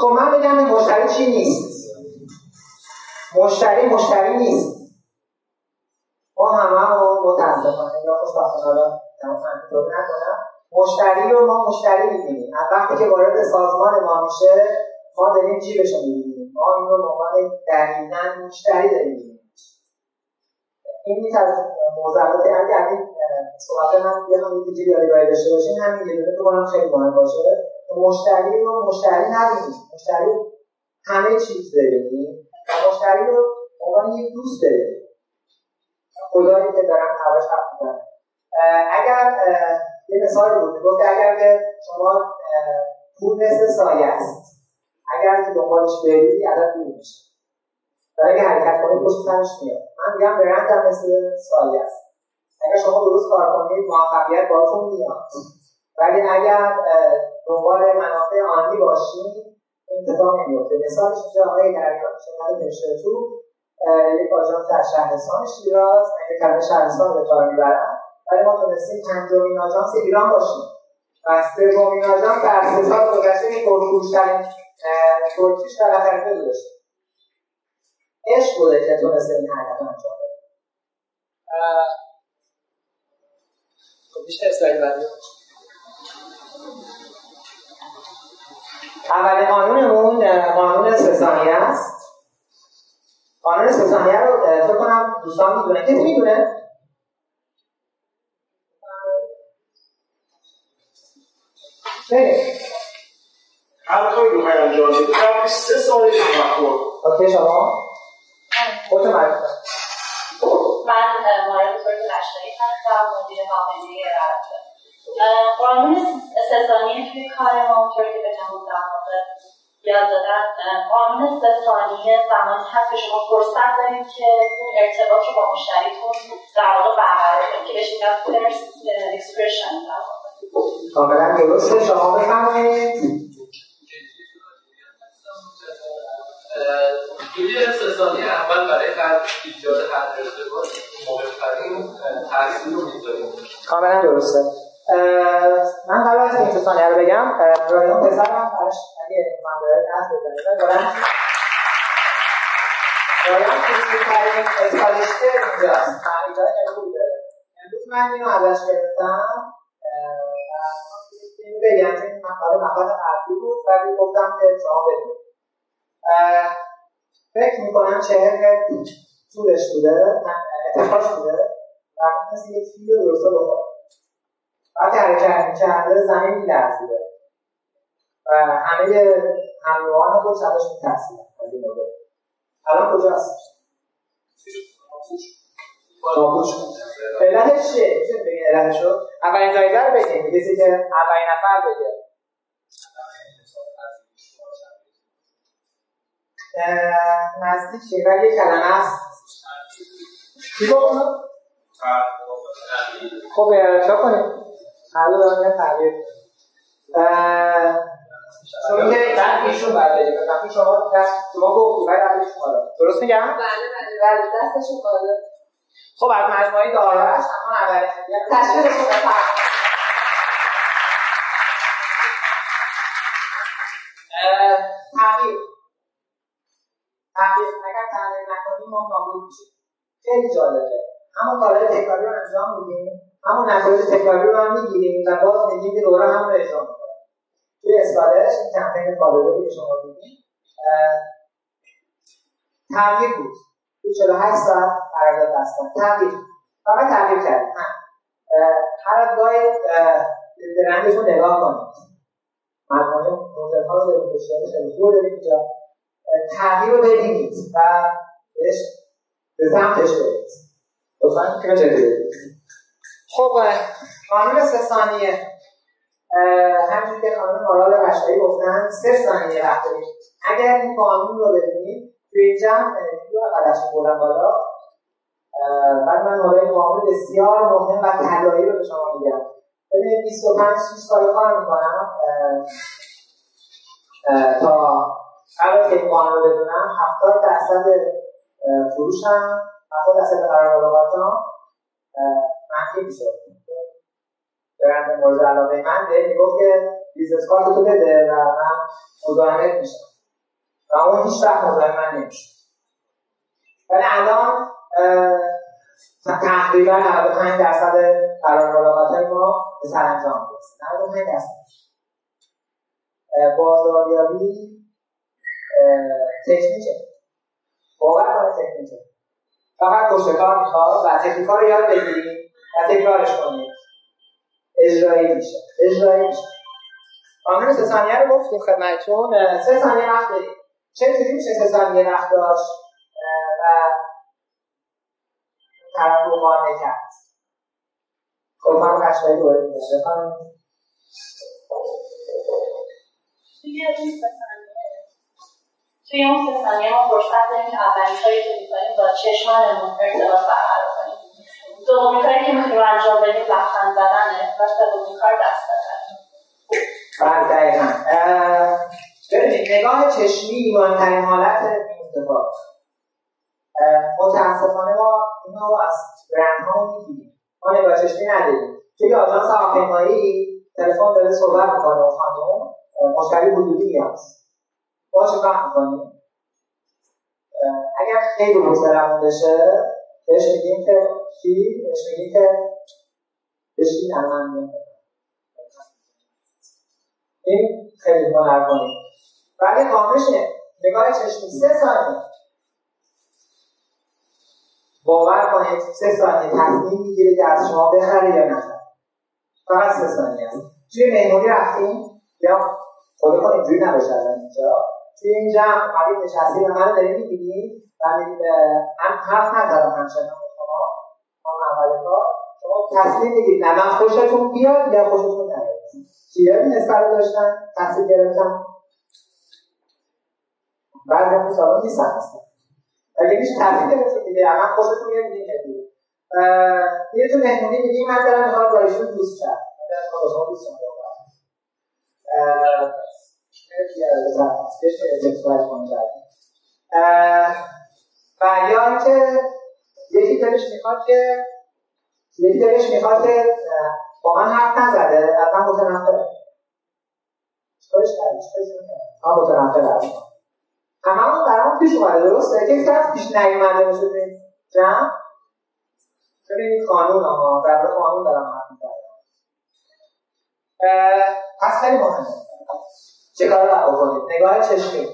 خب من بگم مشتری چی نیست؟ مشتری مشتری نیست. ما همه رو متاسفانه یا خوشبختانه حالا نکنم. مشتری رو ما مشتری می‌بینیم. وقتی که وارد سازمان ما میشه ما داریم جیبش رو می‌بینیم. ما این رو به عنوان دقیقا مشتری داریم. این یک از موضوعات این صحبت من یه هم دیگه یادگاری داشته باشین همین یه دونه بکنم خیلی مهم باشه. مشتری رو مشتری نبینید مشتری همه چیز ببینید و مشتری رو عنوان یک دوست ببینید خدایی که دارن حواش حرف اگر یه مثال بود. گفت اگر که شما پول مثل سایه است. اگر که دنبالش بری عدد دور میشه برای اگه حرکت کنید پشت سرش میاد. من میگم برند هم مثل سایه است اگر شما درست کار کنید موفقیت باتون میاد. ولی اگر دنبال منافع آنی باشید اتفاق نمیفته. مثالش اینجا آقای دریان شرکت تو یک آژانس در شهرستان شیراز. اگه کلمه شهرستان به کار می‌برن ولی ما تونستیم پنجمین آژانس ایران باشیم. و سومین آژانس در سه سال گذشته این پرفروشترین ترکیش در اخر داشتیم. عشق بوده که تونسته این حرکت انجام بده خب میشه اسلاید بعدی اولین قانونمون قانون سه ثانیه است. قانون سه ثانیه رو فکر کنم دوستان می‌دونه. کسی می‌دونه؟ هر رو های انجام قبل سه سالش مخور اوکی شما؟ خودت معرفی من مارد بزرگ لشکری هستم مدیر حامله رفته قانون سه ثانیه توی کار ما اونطور که بهتون در واقع یاد دادن قانون سه ثانیه زمانی هست که شما فرصت دارید که اون ارتباط رو با مشتریتون در واقع برقرار کنید که بهش میگن فرست اکسپرشن در واقع. کاملا درسته. شما بفرمایید. توی سه ثانیه اول برای هر ایجاد هر ارتباط مهمترین تاثیر رو می‌ذاریم. کاملا درسته. من قبل از این ثانیه رو بگم. رایان پسرم براش اگه من داره بزنه دارم. رایان کوچکترین اسکالشته اینجاست تعریفات خوبی داره. امروز من اینو ازش گرفتم. بگم این مقاله مقاله قبلی بود. ولی گفتم که شما بدونید. فکر می‌کنم چهر طولش بوده اتفاقش بوده. و مثل یک فیل رو درسته بخوره وقتی حرکت می‌کرده زمین میلرزیده و همه همراهان خودش ازش میترسیدن از این مدل. الان کجاست؟ نابود شد علتش چیه؟ میشه بگین علتشو؟ اولین جایزه رو بگین کسی که اولین نفر بگه نزدیک ولی یک کلمه است. چی گفت خب کنید هر دو دارم یه تغییر. چون که من ایشون بگیم وقتی شما شما گفتی اولش بالا. درست میگم؟ بله بله بله دستشون بالا. خب از مجموعه داره هست اما اولش تشکیلشون بفرمایید ما نابود میشیم خیلی جالبه. همون کارهای تکراری رو انجام میدیم همون نتایج تکراری رو هم می‌گیریم و باز میگیم که دوره هم رو اجرا می‌کنیم توی اسکالرش این کمپین فالووری که شما دیدیم تغییر بود. توی 48 ساعت قرارداد بستن. تغییر فقط تغییر کردیم. هر از گاهی به رنگشون نگاه کنید. مجموعه مدل ها رو خیلی خوب دارید اینجا. تغییر رو ببینید و به سمتش برید خب قانون سه ثانیه. همین که خانم مارال بشایی گفتن سه ثانیه وقت اگر این قانون رو ببینید توی این جمع رو قدرشون بردم بالا. بعد من مورد قانون بسیار مهم و طلایی رو به شما میگم. ببینید 25 6 سال کار می‌کنم. تا قبل که این قانون رو بدونم 70 درصد فروشم. 70 درصد قرارداداتم منفی می‌شد برند مورد علاقه من به می‌گفت که business card تو بده و من مزاحمت میشم. و اون هیچ وقت مزاحم من نمیشه ولی الان تقریبا 95 درصد قرار ملاقات ما به سرانجام می‌رسه. 95 درصد. بازاریابی تکنیکه. باور کنه تکنیکه فقط پشت کار می‌خواد و تکنیک رو یاد بگیرید و تکرارش کنید اجرایی میشه. اجرایی میشه. قانون سه ثانیه رو گفتیم خدمتتون. سه ثانیه وقت داریم. چه میشه سه ثانیه وقت داشت؟ و طرف کرد خب هم قشنگی دوره میشه توی اون سه ثانیه ما فرصت داریم که اولین کاری که می‌کنیم با چشمانمون ارتباط برقرار کنیم. دومین کاری که می‌خوایم انجام بدیم لبخند زدنه و سومین کار دست دادن. بله دقیقا. ببینید نگاه چشمی مهمترین حالت اتفاق متاسفانه ما اینو از برند ها می‌گیریم ما نگاه چشمی نداریم. توی آژانس هواپیمایی تلفن داره صحبت می‌کنه خانم مشتری حدودی میاد با چه کار می‌کنیم اگر خیلی حوصلمون بشه بهش میگیم که چی بهش میگیم که بشین من این خیلی هنر کنیم ولی قانش نگاه چشمی. سه ثانیه. باور کنید سه ثانیه. تصمیم می‌گیره که از شما بخره یا نه فقط سه ثانیه است. توی مهمونی رفتیم؟ یا خود خود اینجوری نباشه اینجا. توی این جمع قبیل نشستی و منو داریم می‌بینید و من حرف نزدم همچنان شما. اون اول کار شما تصمیم بگیرید. نه من خوشتون بیاد یا خوشتون نیاد؟ چیزایی نسبت داشتن؟ تصمیم گرفتم. بعد اون سالان نیستن هستن اگه میشه تصمیم گرفتید؟ دیگه من خوشتون میاد دیگه. یه تو مهمونی میگی من دارم می‌خواد با دوست شد من دارم دوست شد و یا یکی دلش می‌خواد که یکی دلش می‌خواد که با من حرف نزده از من متنفره چیکارش کردی چیکارش من متنفر هستم همه هم برام پیش اومده درسته که کسی پیش نیومده تو این جمع ببینید قانون ها در قانون دارم حرف می‌زنم پس خیلی مهمه. چه کار رو بکنید نگاه چشمی.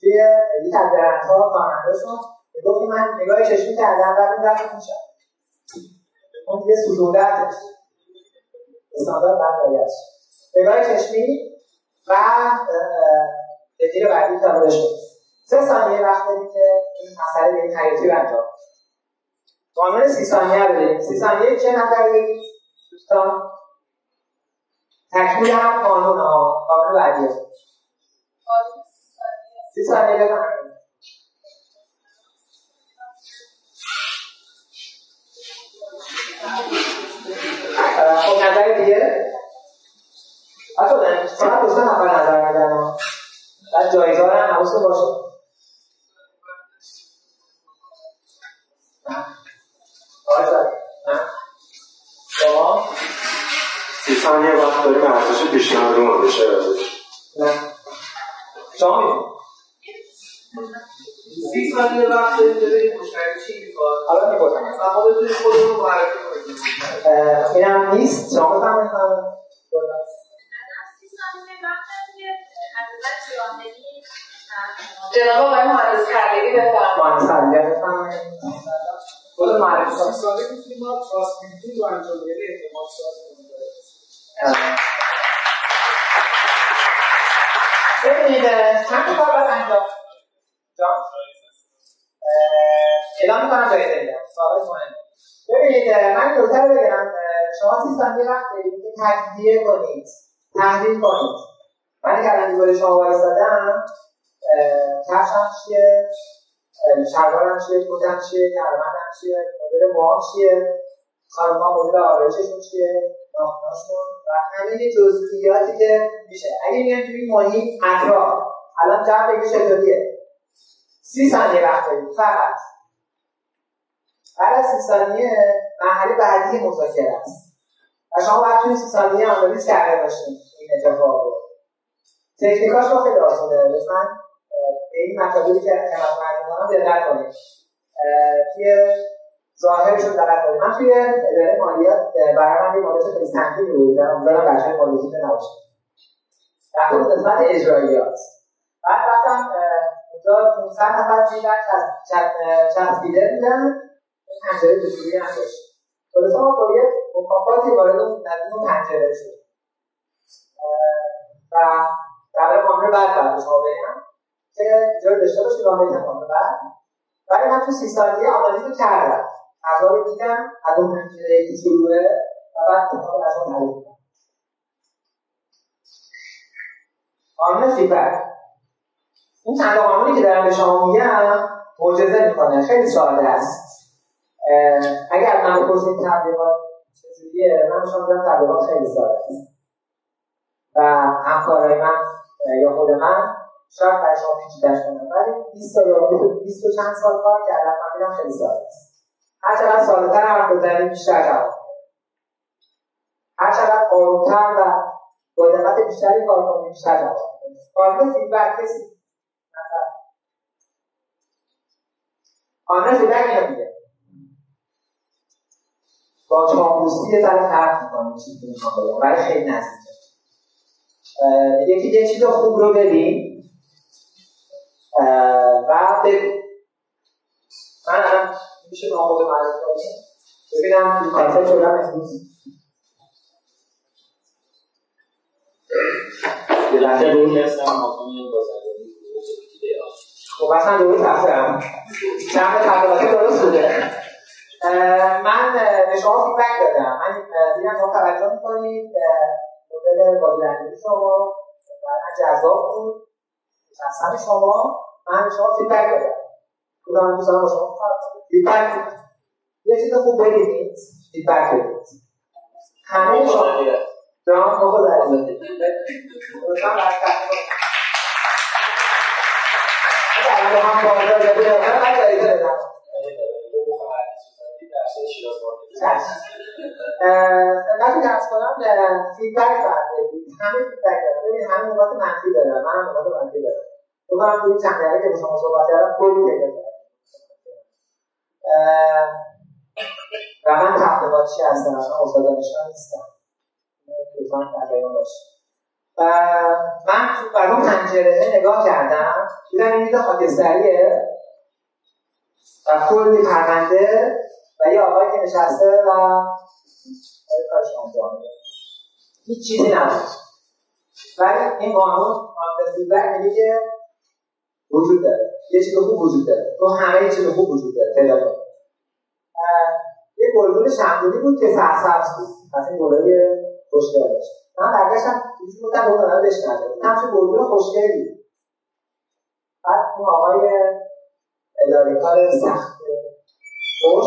توی یک از برندها کارمنداشون می‌گفت من نگاه چشمی کردم و اون رفت میشم اون دیگه سوزوندتش استاندارد بعد باید نگاه چشمی و تکنیک بعدی که شد سه ثانیه وقت داریم که این مسئله به این حیاتی رو انجام قانون سی ثانیه رو داریم سی ثانیه چه نفر داریم دوستان؟ تکمیل هم قانون ها قانون بعدی. سی ثانیه بزنم خب نظر دیگه؟ حتی فقط دو سه نفر نظر میدن. بعد جایزه هم حواستون باشه ثانیه وقت داریم ارزش پیشنهاد رو بشه نه. شما سی ثانیه وقت داریم مشتری چی می‌خواد. و ما بتونیم خودمون رو معرفی کنیم. اینم نیست؟ شما بفرمایید جناب آقای مهندس خلیلی بفرمایید. مهندس خلیلی بفرمایید. خود معرفی سی ساله می‌تونیم ما تراسمیتینگ رو انجام بدیم اعتماد سازی ببینید چند کار باید انجام جان؟ اعلام می‌کنم جایزه میدم سوال مهم ببینید من دوتر بگم. شما سی ثانیه وقت دارید. که تجزیه کنید. تحلیل کنید. من که الان دیوار شما وایسادم کفشم چیه؟ شلوارم چیه؟ کتم چیه؟ کمربندم چیه؟ مدل موهام چیه؟ خانم‌ها مدل آرایششون چیه؟ ناخناشون و همه جزئیاتی که میشه. اگه میگن توی محیط اطراف الان جمع بگیر چطوریه سی ثانیه وقت دارید فقط. بعد از سی ثانیه مرحله بعدی مذاکره است. و شما باید توی سی ثانیه آنالیز کرده باشید این اتفاق رو. تکنیکاش رو خیلی آسونه لطفا به این مطالبی که خدمت مردم دقت کنید. توی ظاهرش رو دقت کنید من توی اداره مالیات برای من یه مالیات خیلی سنگینی بود. دارم بچه مالیاتی نباشه رفتم قسمت اجراییات. بعد رفتم اونجا 500 نفر میدن چسبیده بودن. پنجره دستوری هم داشت. خلاصه ما باید مکافاتی وارد اون پنجره شد. و قبل قانون بعد بعد شما بگم که اینجا داشته باشید راه قانون بعد. ولی من تو سی ثانیه آنالیز کردم. اعضا رو دیدم از اون که شروعه و بعد کتاب اعضا تعریف کنم این چند قانونی که دارم به شما میگم معجزه می‌کنه خیلی ساده است. اگر من بپرسید تبلیغات چجوریه من شما میگم تبلیغات خیلی ساده است. و همکارای من یا خود من شاید برای شما پیچیدهش کنم ولی 20 یا 20 چند سال کار کردم من خیلی ساده است. هر چقدر ساده‌تر حرف بزنید بیشتر جواب هر چقدر آرومتر و با دقت بیشتری کار کنید بیشتر جواب قانون فیدبک کسی؟ مثلا قانون فیدبک اینو میگه با چاپلوسی یه ذره فرق می‌کنه چیزی که می‌خوام بگم برای خیلی نزدیکه. یکی یه چیز خوب رو ببین. و بگو من الان میشه به خود معرفی کنیم ببینم این کارفه شدم امروز خب اصلا درست هستم. چند تبلیغات درست بوده. من به شما feedback دادم. من دیدم شما توجه می‌کنید. مدل بازیدنی شما برای جذاب بود. نشستن شما. من به شما feedback دادم. کدام دوستان با شما feedback یه چیز خوب بگید. feedback بدید همه شما جان جایزه بدم وقتی درس کنم فیدبک باید بدید همه فیدبک دارم ببین همه نقاط منفی دارم من هم نقاط منفی دارم. تو کنم توی چند دقیقه که شما صحبت کردم کلی پیدا و من تبلیغاتچی هستم من استاد دانشگاه نیستم. لطفا در بیان باشه. و من بر اون پنجره نگاه کردم. دیدم این میز خاکستریه. و کلی پرونده و یه آقایی که نشسته و کارش انجام میده. هیچ چیزی نبود. ولی این قانون قانون فیدبک میگه که وجود داره. یه چیز خوب وجود داره. تو همه چیز خوب وجود داره پیدا کن. یه گلدون شمدونی بود که سرسبز بود. پس این گلای خوشگل داشت. من برگشتم اینجور بودم با کنار بشنده هم چه گلدون خوشگلی. بعد اون آقای اداره کار سخت خوش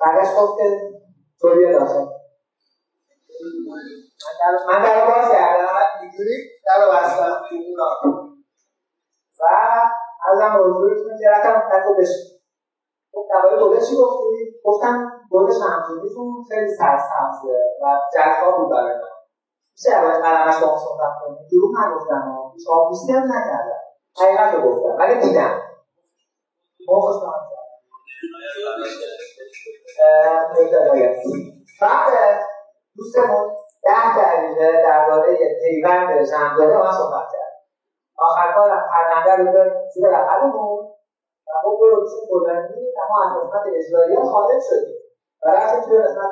برگشت گفت که تو بیا داخل من در باز کردم. اینجوری در رو بستم. ازم حضورتون که رفتم تکو بشم خب درباره گله چی گفتی؟ گفتم گل شمشونیتون خیلی سرسبزه و جذاب بود برای من. میشه اول قلمش با هم صحبت کنیم دروغ نگفتم چاپلوسی هم نکردم. حقیقت رو گفتم ولی دیدم. موقع بعد دوستمون ده دقیقه درباره پیوند زمزاده من صحبت آخر کار پرونده رو داد زیر بغلمون و خب برو پیش فلانی اما از قسمت اجرایی خارج شدیم و رفتیم توی قسمت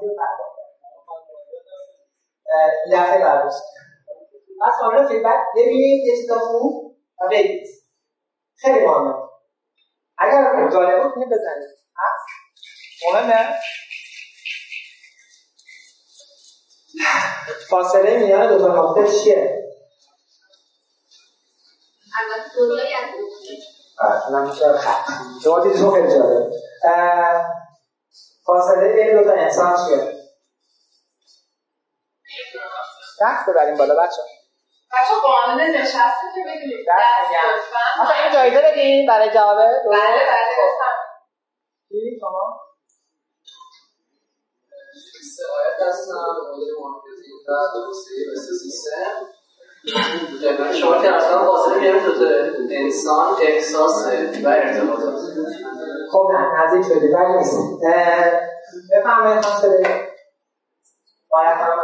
رو پرداخت دفعه برداشت پس قانون فیدبک ببینید یه چیز خوب و بگید. خیلی مهمه. اگر جالب بود کنید بزنید. مهمه؟ فاصله میان دو تا نقطه چیه؟ البته دنیای از اونم شما جالب فاصله بین دو تا انسان چیه؟ دست ببریم بالا بچه بچه قانون نشسته که بدونید دست مثلا این جایزه بدین برای جوابه بله بله چی شما هستم marketing شما که اصلا فاصله دو انسان احساس و ارتباطات. خب نه نزدیک شدی ولی نیست. بفرمایید خانم صدایی باید هم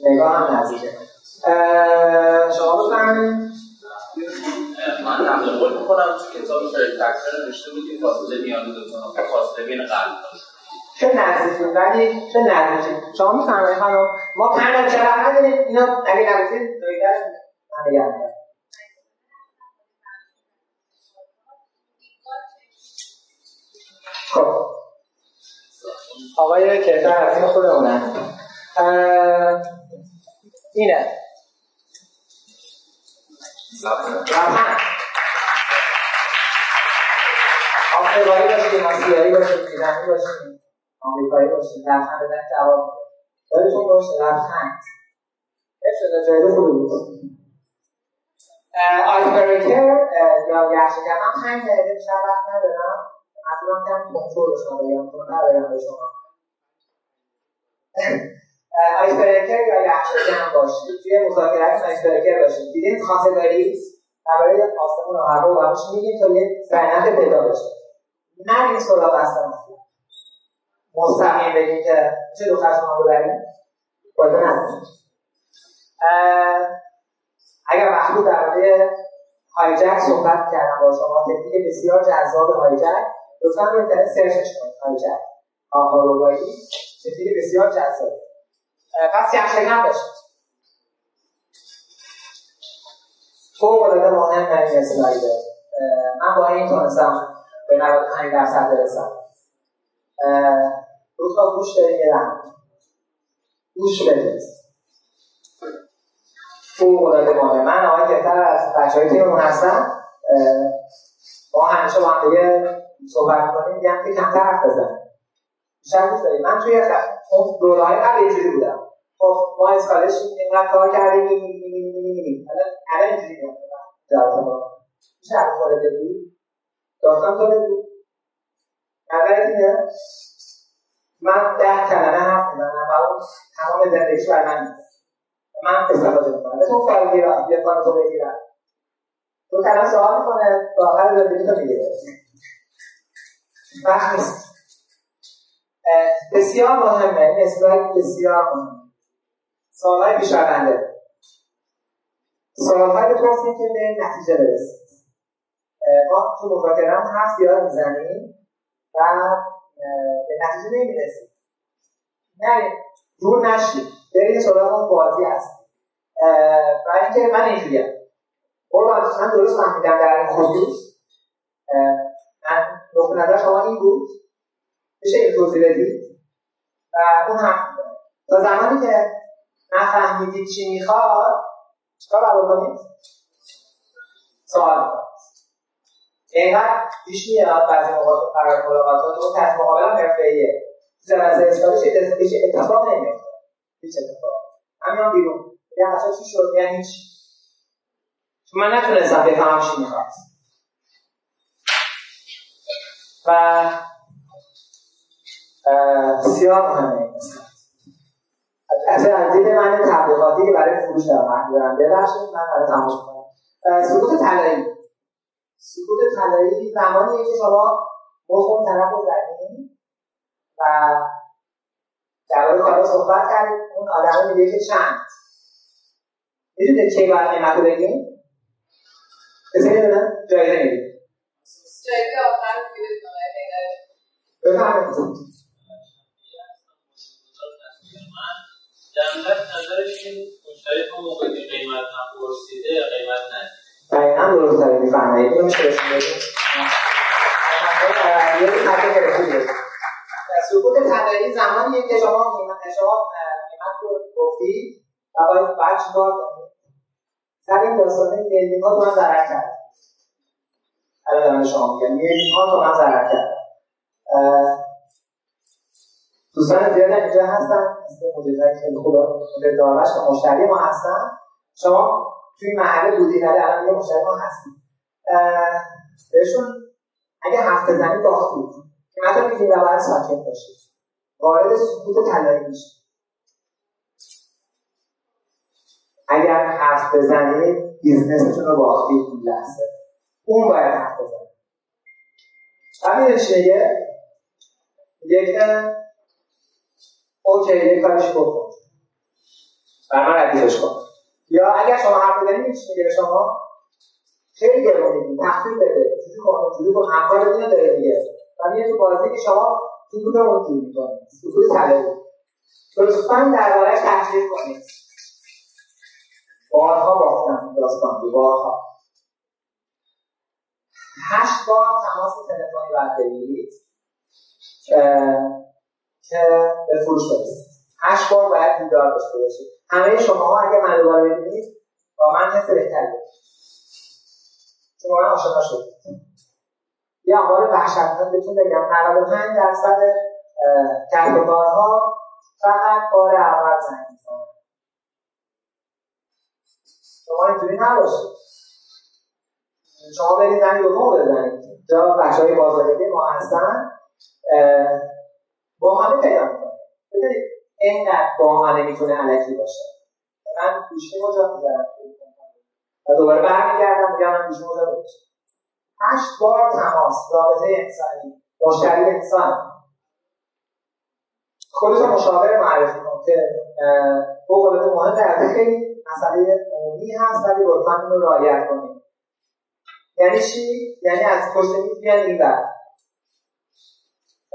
نگاه هم نزدیکه. شما بفرمایید. من نقل قول می‌کنم تو کتاب فرید تکسر نوشته بود که فاصله میان دو تا فاصله بین قلب داشت. چه نزدیکی ولی چه نزدیکی شما میفرمایید خانم ما پنج چرا نداریم اینا اگه نبودید دویدن خب. آقای کرتر از این خودمونن اینه. آفریقایی باشید آسیایی باشید ایرانی باشید. آمریکایی باشید لبخند بدن جواب میده. یادتون باشه لبخند حفظ جایده خوبی بود آیسبریکر یا یخشکن هم پنج دقیقه بیشتر وقت ندارم. منظورم کم کنترل شما چون ندارم به شما. آیسبریکر یا یخشکن باشید توی مذاکرات آیسبریکر باشید دیدین خواستگاری درباره آسمون و هوا و همش میگیم تا یه صنعت پیدا بشه. مستقیم بگیم که چه دختر شما ببریم؟ باید نداریم. اگر وقت بود درباره هایجک صحبت کردم با شما تکنیک بسیار جذاب هایجک. لطفا رو اینترنت سرچش کنید هایجک. آهاروبایی تکنیک بسیار جذاب. پس یخشگن باشید فوق العاده مهم در این اسلایده من با این تونستم به 95 درصد برسم. تا گوش رحم گوش بدید فوق العاده من آقای کهتر از بچه های تیممون هستم. ما همیشه با هم دیگه صحبت می‌کنیم میگم که کمتر حرف بزن بیشتر گوش من توی اون دوره های قبل بودم. خب ما اسکالش اینقدر کار کردیم الان اینجوری میاد. جواب ما میشه حرف خود بگی داستان تو بگو. نظرت اینه؟ من ده کلمه حرف می‌زنم. و اون تمام زندگیش بر من من استفاده می‌کنم. مثل اون فایل گیرم یه تو بگیرم. تو کلمه سوال می‌کنه. تا آخر زندگی تو می‌گیره وقت نیست. بسیار مهمه. این اسلاید بسیار مهمه. سوالهای پیشرونده سوالهای بپرسید که به نتیجه برسید ما تو مذاکره هم حرف زیاد می‌زنیم و به نتیجه نمی‌رسیم. نه دور نشید. برید سراغ اون بازی هست. و اینکه من اینجوریم قربان من درست فهمیدم در این خصوص. من نقطه نظر شما این بود. میشه این توضیح بدید و اون هم. تا زمانی که نفهمیدید چی می‌خواد چیکار باید بکنید سوال. اینقدر پیش میاد بعضی موقع قرار ملاقاتات و طرف مقابلم حرفه‌ایه. جلسه اسکالش هیچ اتفاق نمیفته هیچ اتفاق. همین بیرون. میگم اصلا چی شد؟ یعنی چون من نتونستم بفهمم چی می‌خواد و بسیار مهمه از دید من تبلیغاتی که برای فروش دارم. دارم ببخشید من برای تماش کنم سکوت طلایی. سکوت طلایی زمانیه که شما با خود طرف رو زدین و درباره کارا صحبت کردید اون آدم میگه که چند میدونید کی باید قیمت رو بگیم کسی نمیدونم جایزه میدید جایزه آخر بفرمایید در نظرش این مشتری تو موقعی قیمت نپرسیده قیمت ندید دقیقا درست داری میفرمایید. اینو میشه بهشون بگیم یه سقوط تدایی زمانیه که شما شما قیمت رو گفتید و باید بعد چیکار کنید سر این داستانه میلیون ها تومن ضرر کرد. الان دارم شما میگم. میلیون ها تومن ضرر کرد. دوستان زیاد اینجا هستن. مثل مدیرهای خیلی خوب مدیر داربش که مشتری ما هستن. شما توی محله بودید ولی الان یه مشتری ما هستید بهشون اگه هفته زنی باختید که مثلا میگید و باید ساکت باشید وارد سکوت طلایی میشید اگر حرف بزنید بیزنستون رو باختید این لحظه اون باید حرف بزنید همین چی میگه که اوکی یه کارش بکن. بر من ردیفش کن. یا اگر شما حرف بزنید میگه شما خیلی گرون میگی تخفیف بده جوری کن جوری کن همکار اینو داره میگه و میگه تو بازی که شما سکوت رو گیر می‌کنید سکوت طلایی. لطفا دربارهش تحقیق کنید. بارها باختم داستان بود بارها. هشت بار تماس تلفنی باید بگیرید که به فروش برسید. هشت بار باید دیدار داشته باشید. همه شما ها اگه من دوباره ببینید با من حس بهتری شما من آشنا شدید. یه آمار وحشتناک بهتون بگم. 95 درصد کسب فقط بار اول زنگ می‌زنن. شما اینجوری نباشید. شما برید زنگ دوم بزنید. جا بخش های بازاریابی ما هستن با همه پیدا می‌کنه ببینید اینقدر با همه می‌تونه علکی باشه. من گوشی مجاب می‌زنم و دوباره برمیگردم میگم من گوشی مجاب باشه هشت بار تماس رابطه انسانی مشتری انسان. خودتون مشاور معرفی کن که العاده مهم خیلی مسئله عمومی هست ولی لطفا اینو رعایت کنید یعنی چی؟ یعنی از پشت میز بیان این بر.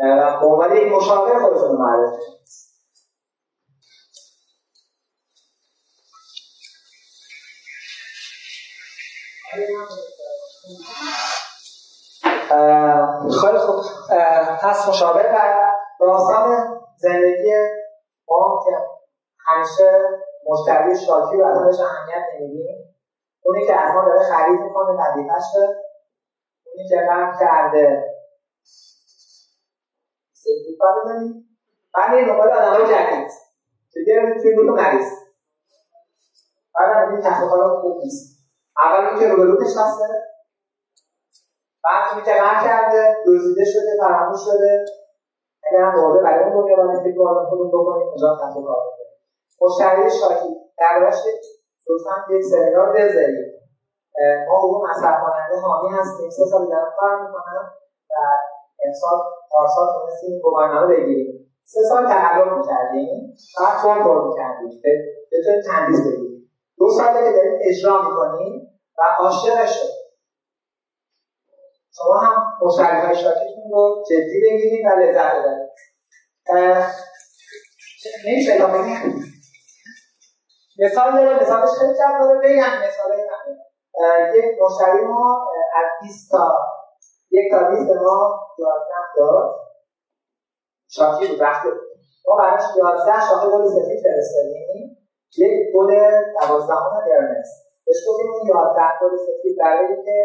و به عنوان یک مشاور خودتون معرفی خیلی خوب. پس مشاور و داستان زندگی ما که همیشه مشتری شاکی رو ازش اهمیت نمیدیم. اونی که از ما داره خرید می‌کنه وظیفه‌شه اونی که قبل کرده. سفید بزنیم. بعد این دنبال آدمای جدید که گرفت توی دو مریض. بعد این کار خوب نیست. اول اون که روبرو نشسته بعد که قبل کرده دزدیده شده فراموش شده. اگر هم دوباره برای اون دنیا باید فکر کنیم خودمون بکنیم اونجا کسب کار بکنیم مشتری شاکی. دربارش لطفا یک سمینار بذارید. ما حقوق مصرف کننده حامی هستیم. سه سال دارم کار می‌کنم و امسال پارسال تونستیم با برنامه بگیریم. سه سال تقلب می‌کردیم. بعد فرم پر می‌کردیم. بتونیم تندیز بگیریم دو ساله که داریم اجرا می‌کنیم. و عاشق شد شما هم مشتری های شاکیتون رو جدی بگیرید و لذت ببرید. نمیشه ادامه مثال داره مثالش خیلی جذابه. بگم مثال یک مشتری ما از 20 تا یک تا 20 ما 11 داد. شاکی بود وقتی ما براش 11 شاخه گل سفید فرستادیم. یک گل 12 قرمز بهش گفتیم اون 11 گل سفید برای که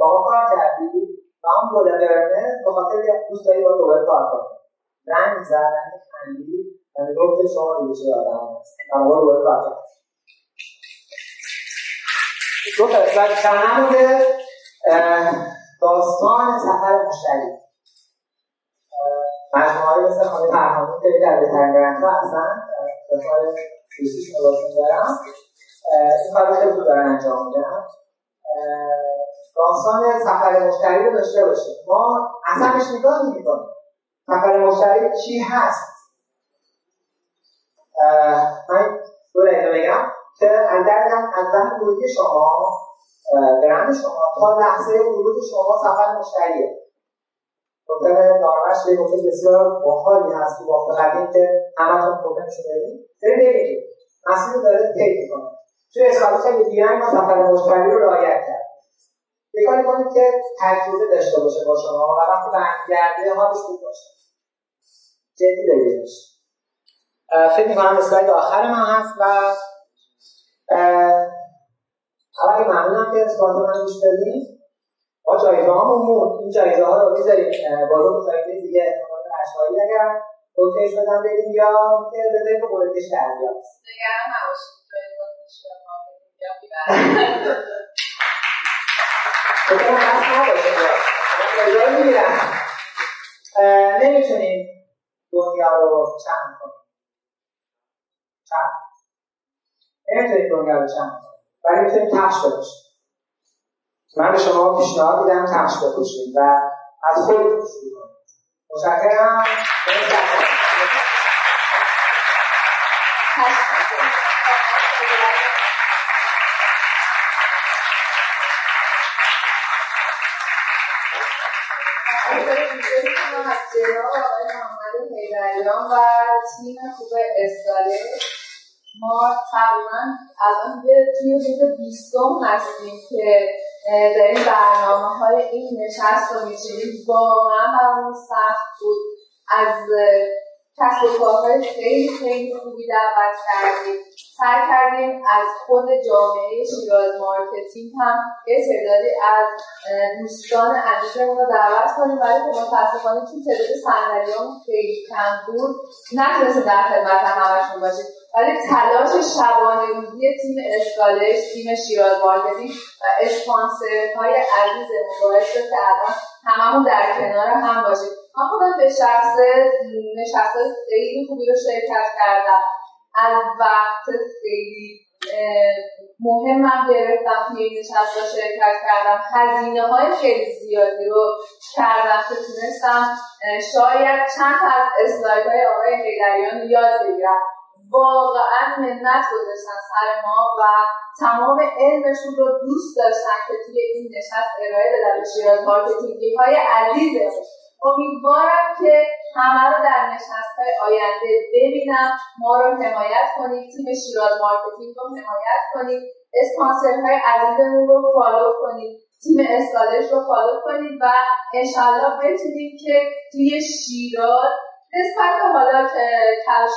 با ما کار کردی. و اون گل قرمز به خاطر دوست داری با دوباره کار کنی زنگ زد زنگ خندید و می‌گفت که شما دیگه چه آدم هست. و ما دوباره کار کرد دو تا در مورد داستان سفر مشتری. مجموعه مثل خانه فرهانی که در بهترین برندها هستن. مثال دوستیش ملازم دارم. این کار خیلی خوب دارن انجام میدن داستان سفر مشتری رو داشته باشیم. ما اصلا بهش نگاه نمی‌کنیم. سفر مشتری چی هست؟ من دو دقیقه بگم که از در از زمین ورودی شما برند شما تا لحظه ورود شما سفر مشتریه. ممکنه دارمش یه گفته بسیار باحالی هست تو بافت قدیم که همتون ممکن شده بریم ببینید مسیر داره طی می‌کنه. توی اسکالت های دیگه ما سفر مشتری رو رعایت کرد. یه کاری کنید که تجربه داشته باشه با شما و وقتی برمیگرده حالش خوب باشه. جدی بگیرش فکر می‌کنم اسلاید آخر من هست و اول ممنونم که اسپات من گوش بدید ما جایزه ها مون این جایزه ها رو می‌ذاریم با رو جایزه دیگه. احتمال اشعاری اگر اوکیش بدم بریم یا که بذاریم به قولتش در بیاد. نگران نباشید نمی‌تونیم دنیا رو چند کنیم. چند؟ نمی‌تونید دنیا رو چند کنیم. ولی می‌تونید کفش بپوشید من به شما پیشنهاد میدم کفش بپوشید و از خودتون شروع کنید متشکرم. جناب آقای محمد حیدریان و تیم خوب استاله ما تقریبا الان توی روز بیستم هستیم که داریم برنامه های این نشست رو میچینیم. واقعا برامون سخت بود از کسب و کارهای خیلی خیلی خوبی دعوت کردیم. سعی کردیم از خود جامعه شیراز مارکتینگ هم یه تعدادی از دوستان عزیزمون رو دعوت کنیم. ولی که متاسفانه چون تعداد صندلیامون خیلی کم بود. نتونستیم در خدمت همشون باشیم. ولی تلاش شبانه روزی تیم اسکالش تیم شیراز مارکتینگ و اسپانسرهای عزیزمون باعث شد که الان هممون در کنار هم باشیم. من خودم به شخص نشست خیلی خوبی رو شرکت کردم. از وقت خیلی مهمم گرفتم توی این نشست شرکت کردم. هزینه های خیلی زیادی رو کردم که تونستم شاید چند از اسلاید های آقای حیدریان یاد بگیرم. واقعا منت گذاشتن سر ما و تمام علمشون رو دوست داشتن که توی این نشست ارائه بدن به شیراز مارکتینگی های عزیزمون امیدوارم که همه رو در نشست آینده ببینم. ما رو حمایت کنید تیم شیراز مارکتینگ رو حمایت کنید. های عزیزمون رو follow کنید. تیم اسکالش رو follow کنید و انشالله بتونیم که توی شیراز نسبت به حالا که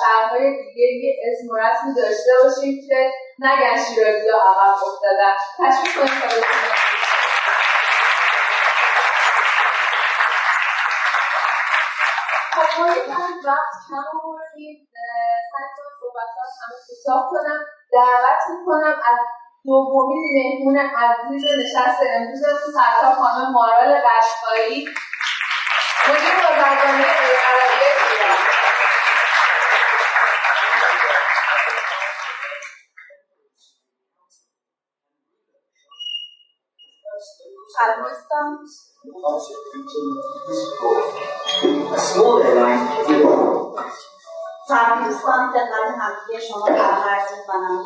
شهرهای دیگه یه اسم و رسمی داشته باشیم که نگن شیرازی ها عقب افتادن. تشویق کنید. یک وقت کم آوردیم سعی کنم صحبتها همه کوتاه کنم دعوت می‌کنم از دومین مهمون عزیز نشست امروزمون سرکار خانم مارال قشقایی مدیر بازرگانی غیرعربی ایران سلام سلام دوستان خدمت همگی شما عرض می‌کنم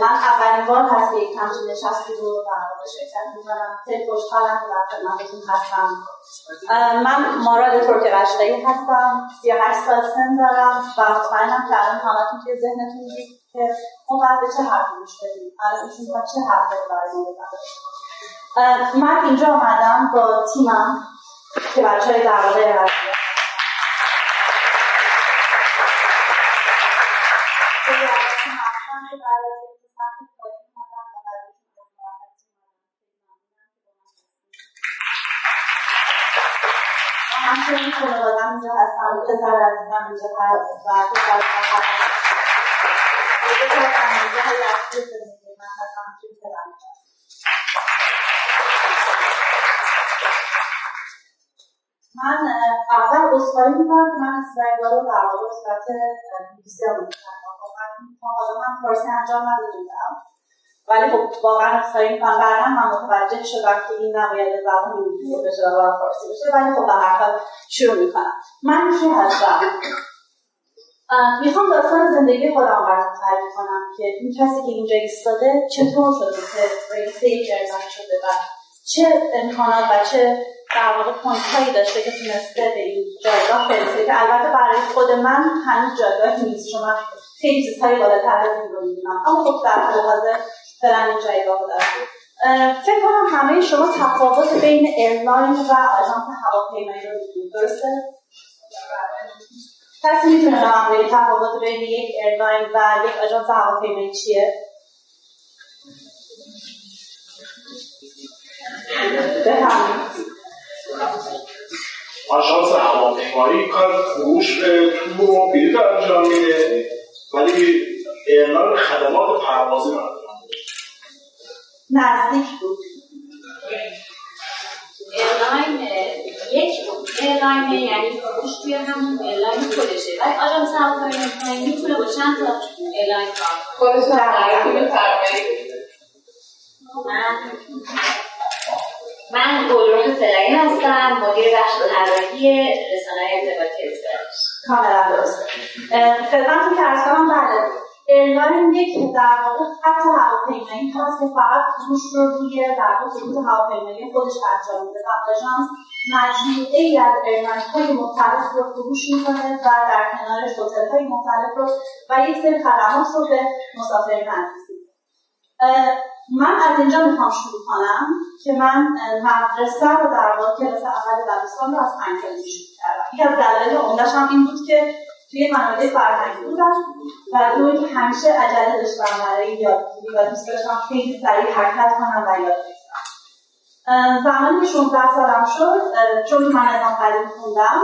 من اولین بار هست که یک همچین نشستی رو در واقع شرکت می‌کنم خیلی خوشحالم که در خدمتتون هستم من ماراد ترک رشتهی هستم 38 سال سن دارم و مطمئنم که الان همتون که ذهنتون که اون بعد به چه حرفی گوش الان ایشون چه حرفی برای ما من اینجا آمدم با تیمم که بچه های در واقع همچنین خانوادم اینجا هستم پسر عزیزم اینجا هست و پسر های اصلی من اول اصفایی می‌کنم که من اسرائیل رو در واقع صورت انگلیسی رو تا حالا من فارسی انجام ندادم. ولی خب واقعا اصفایی می‌کنم. بعدا من متوجه شدم که این نباید زبان انگلیسی بشه و فارسی بشه. ولی خب به هر حال شروع می‌کنم. من کی هستم؟ می‌خوام داستان زندگی خودم براتون تعریف کنم که این کسی که اینجا ایستاده چطور شده که رئیس یک شده و چه امکانات و چه در واقع هایی داشته که تونسته به این جایگاه برسه که البته برای خود من هنوز جایگاهی نیست. من خیلی چیزهای بالاتر از این رو می‌بینم اما خب در حال حاضر فعلا این جایگاه دارم. فکر کنم همه شما تفاوت بین ایرلاین و آژانس هواپیمایی رو می‌دونید. درسته؟ کسی می‌تونه به من تفاوت بین یک airline و یک آژانس هواپیمایی چیه؟ آژانس هواپیمایی کار فروش به تور و بلیط انجام میده. ولی airline خدمات پروازی رو انجام نزدیک بود. airline یک airline یعنی فروش توی همون airline خودشه. ولی آژانس هواپیمایی می‌تونه با چند تا airline کار خودش معرفی من من گلروح سلایی هستم مدیر بخش طراحی رسانه ارتباطی اسپرش کاملا درسته خدمتتون که عرض کنم بله airline یک در واقع خط هواپیمایی هست که فقط فروش رو روی در واقع خطوط هواپیمایی خودش انجام میده. و آژانس مجموعه ای از های مختلف رو فروش می‌کنه و در کنارش هتل های مختلف رو و یک سری خدمات رو به مسافرین عزیز من از اینجا می‌خوام شروع کنم که من مدرسه رو در واقع کلاس اول دبستان رو از پنج سالگی شروع کردم. یکی از دلایل عمدهش هم این بود که توی منابع فرهنگی بودم و دو که همیشه عجله داشتم برای یادگیری و دوست داشتم خیلی سریع حرکت کنم و یاد بگیرم. زمانی که 16 سالم شد چون من از آن قدیم خوندم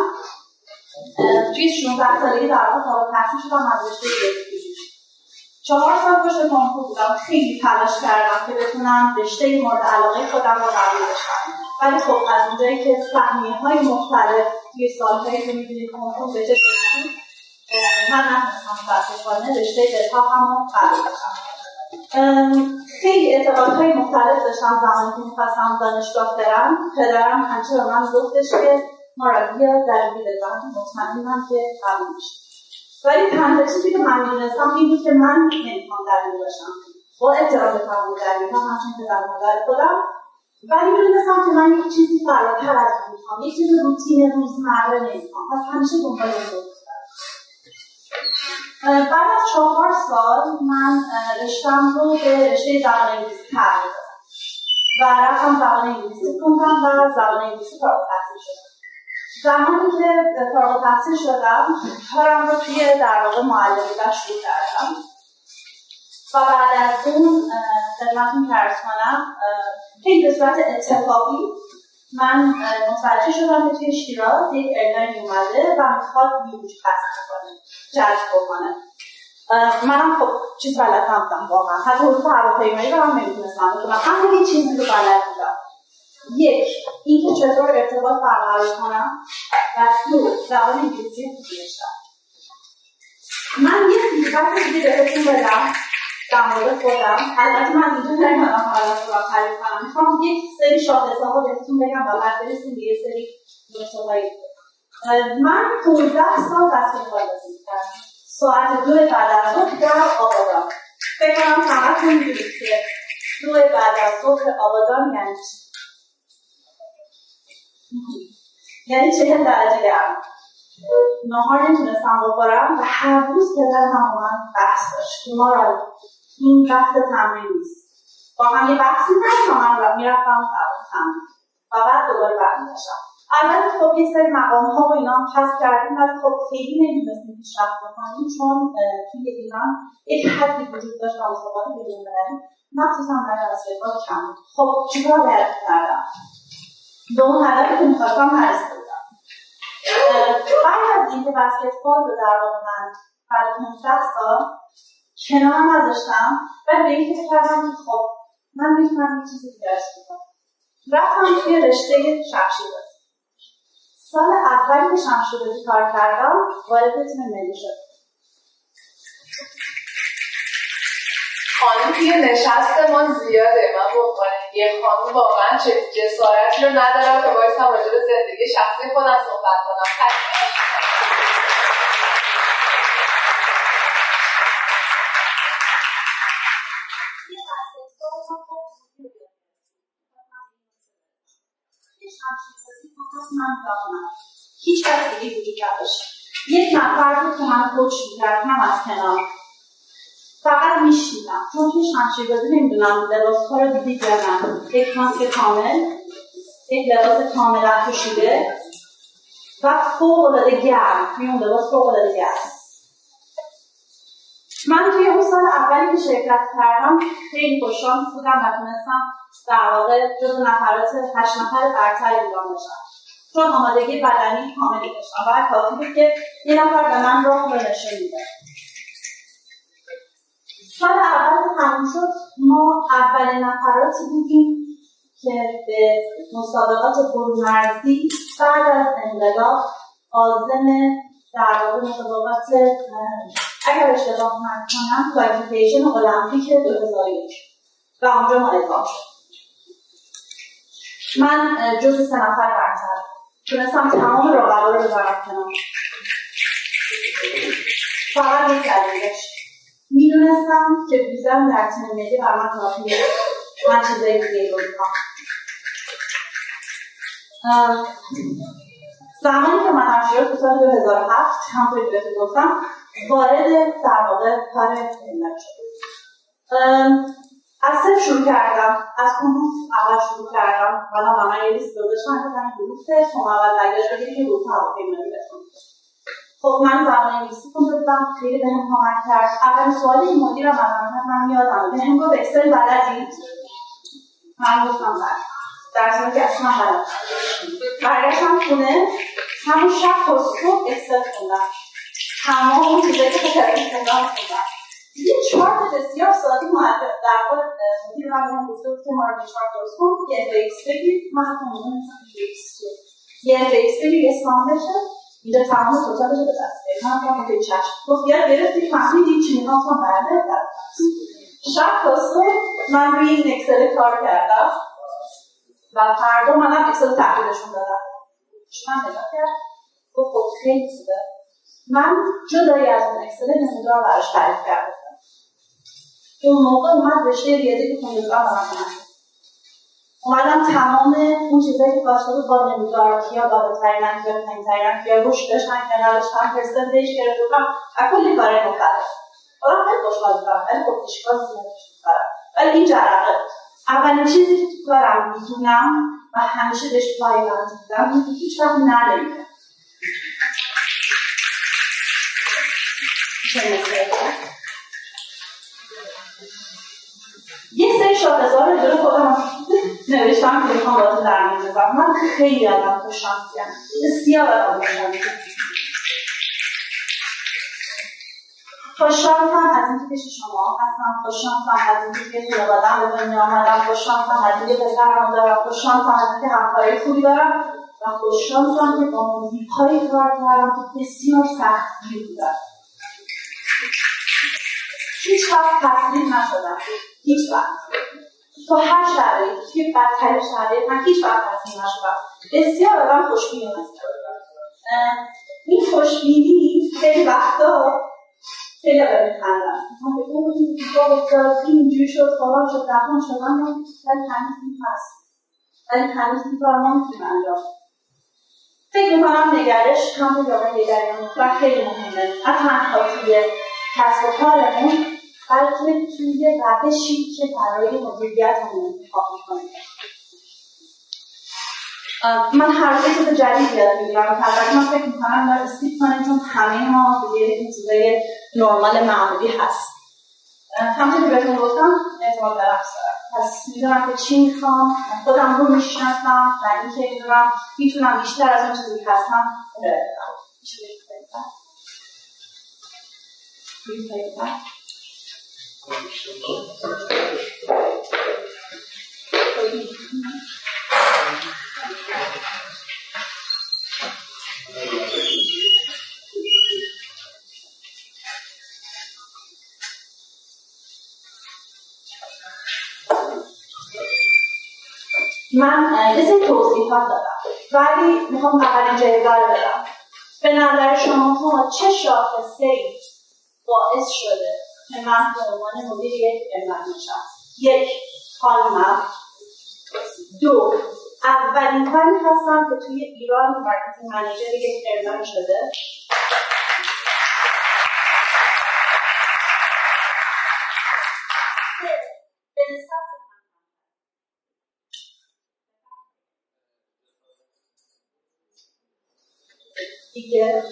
توی 16 سالگی در واقع فارغ التحصیل شدم از رشته چهار سال پشت کنکور بودم. خیلی تلاش کردم که بتونم رشته مورد علاقه خودم رو قبول بشم. ولی خب از اونجایی که سهمیه های مختلف توی سالهایی که می‌دونید کنکور به چه من نتونستم متاسفانه رشته دلخواهم رو قبول بشم. خیلی اعتقادهای مختلف داشتم زمانی که می‌خواستم دانشگاه برم. پدرم همیشه به من گفتش که مارا بیا در بزن مطمئنم که قبول میشه ولی تنها چیزی که من می‌دونستم این بود که من نمی‌خوام در باشم. با به تمام دلیل هم همچنین که در مادر خودم. ولی می‌دونستم که من یک چیزی فراتر از اون می‌خوام. یک چیز روتین روزمره نمی‌خوام. پس همیشه دنبال این بعد از چهار سال من رشتم رو به رشته زبان انگلیسی تغییر دادم. و رفتم زبان انگلیسی خوندم و زبان انگلیسی فارغ التحصیل شدم. زمانی که فارغ تحصیل شدم کارم رو توی در واقع معلمی شروع کردم. و بعد از اون خدمتتون عرض کنم خیلی به صورت اتفاقی من متوجه شدم که توی شیراز یک airline اومده و می‌خواد بیوش کسب کنه جذب بکنه. منم خب چیز بلد نبودم واقعا. حتی حروف هواپیمایی رو هم نمی‌تونستم بخونم همه یه چیزی رو بلد بودم. یک اینکه چطور ارتباط برقرار کنم و دو زبان انگلیسی خوبی من یه فیدبک دیگه بهتون بدم در مورد خودم. البته من اینجا نمی‌دونم حالت رو تعریف کنم. می‌خوام یک سری شاخصه ها بهتون بگم و بعد برسیم به یه سری نکتههایی من 15 سال دست بازی کردم. ساعت دو بعد از ظهر در آبادان. فکر کنم همتون می‌دونید که دو بعد از ظهر آبادان یعنی چی؟ یعنی چهل درجه گرم نهار نمی‌تونستم بخورم و هر روز پدرم هم من بحث داشت. که ما را این وقت تمرین نیست. با هم یه بحثی تا من می‌رفتم تمرین. و بعد دوباره برمیگشتم. البته خب یه سری مقام ها و اینا هم کسب کردیم ولی خب خیلی نمی‌تونستیم پیشرفت بکنیم چون توی ایران یک حدی وجود داشت و مسابقات بینالمللی مخصوصا در بسکتبال کم خب چیکار باید کردم؟ به اون هدفی که می‌خواستم نرسیده بودم. بعد از اینکه بسکتبال رو در واقع من بعد 15 سال کنارم نذاشتم و به این فکر کردم که خب من می‌تونم یه چیزی دیگه کنم رفتم توی رشته شمشیربازی. سال اولی که شمشیربازی کار کردم وارد تیم ملی شدم. خانم توی نشست ما زیاده. من به یه خانم واقعا چه جسارتی رو ندارم که بایستم راجع به زندگی شخصی خودم صحبت کنم. هیچ کس دیگه وجود نداشت یک نفر بود که من کوچ می‌کرد هم از کنار. فقط میشنیدم. چون توی شمشیربازی نمی‌دونم لباسها رو یا نه. یک ماسک کامل. یک لباس کاملا پوشیده. و فوق العاده گرم. توی اون لباس فوق العاده گرم. من توی اون سال اولی که شرکت کردم خیلی خوششانس بودم و تونستم در واقع جز نفرات هشت نفر برتر ایران باشم. چون آمادگی بدنی کاملی داشتم. و کافی بود که یه نفر به من راه رو نشون میده سال اول تموم شد. ما اولین نفراتی بودیم که به مسابقات برونمرزی بعد از انقلاب آزم در واقع مسابقات اگر اشتباه نکنم کوالیفیکیشن المپیک 2001 و اونجا ما اعزام شد. من جز سه نفر برتر. تونستم تمام رقبا رو بذارم کنار. فقط یک دلیلش. می‌دونستم که بودن در تیم ملی بر من کافیه. من چیزایی دیگه رو زمانی که من ارشد تو سال 2007 همونطوری که بهتون گفتم وارد در واقع کار علم از صفر شروع کردم. از کنوس اول شروع کردم. من یه لیست گذاشتم که من گروه شما اول برگشت بگیرید که گروه هواپیمایی خب من زمان انگلیسی خونده بودم خیلی بهم کمک کرد. اول سوالی که مدیرم از من یادم. بهم گفت اکسل بلدید من گفتم بله. در صورتی که اصلا بلد برگشتم خونه. همون شب تا صبح Excel خوندم. تمام اون چیزایی که خیلی خوندم خوندم. یه چارت بسیار ساده‌ای معدل در واقع مدیر من گفته بود که market chart درست کن. یه fx بگیر. من حتی یه fx بگیر. یه sum بشه. اینجا total ش به دست بیاری من گفتم که چشم. گفت یاد گرفتی فهمیدی چی نگاه کن برده شب تا صبح من روی این Excel کار کردم. و فردا منم اکسل تحویلشون دادم. من نگاه کرد گفت خب خیلی خوبه. من جدایی از اون اکسل نمودار براش تعریف کردم. اون موقع اومد رشته ریاضی که بودم برام اومدم تمام اون چیزایی که کاشته بود با نمودار کیا بالاترینن کیا پایینترینن کیا روش داشتن کیا نداشتن. پرسنتیج گرفته بودم. و کلی کار مختلف حالا خیلی خوشحال بودم. ولی خب اشکال زیاد ولی این جرقه. اولین چیزی که تو کارم می‌دونم و همیشه بهش پایبند بودم هیچ وقت نلمیدم یه سری شاخصار رو جلو خودم نوشتم که می‌خوام باید در میزم من خیلی آدم خوششانسیم. بسیار آدم خوششانسیم. خوششانسم از اینکه پیش شما هستم خوششانسم از اینکه توی خانواده‌ام به دنیا آمدم خوششانسم از اینکه پسرم دارم خوششانسم از اینکه همکاری خوبی دارم و خوششانسم که با محیطهایی کار کردم که بسیار سختگیر بودن هیچ وقت تسلیم نشدم. هیچ وقت. تو هر شرایط توی بدترین شرایط من هیچ وقت تسلیم نشدم. بسیار آدم خوشبین هستم این خوشبینی خیلی وقتا خیلی آدم میخندم. من به اون دیگاه افتاد اینجوری شد فلان شد دفعان شد اما ولی هنوز این هست. ولی هنوز این کار نمی‌تونیم انجام. فکر می‌کنم نگرش همون جامعه نگران و خیلی مهمه. نه تنها توی کسب و کارمون بلکه توی روشی که برای مدیریتمون انتخاب می‌کنیم من هر روز چیز جدید یاد می‌گیرم. البته من فکر می‌کنم باید استیپ کنیم چون همه ما دیگه این چیزای نرمال معمولی هست همونطور که بهتون گفتم اعتماد به نفس دارم. پس می‌دونم که چی می‌خوام خودم رو می‌شناسم و اینکه می‌دونم می‌تونم بیشتر از اون چیزی که هستم من یه سری توضیحات دادم. ولی می‌خوام اولین جایزه رو بدم. به نظر شما چه شاخصه ای باعث شده که من به عنوان مدیر یک علت باشم یک حال دو اولین فنی هستم که توی ایران مارکتینگ منیجر یک اعلام شده. دیگه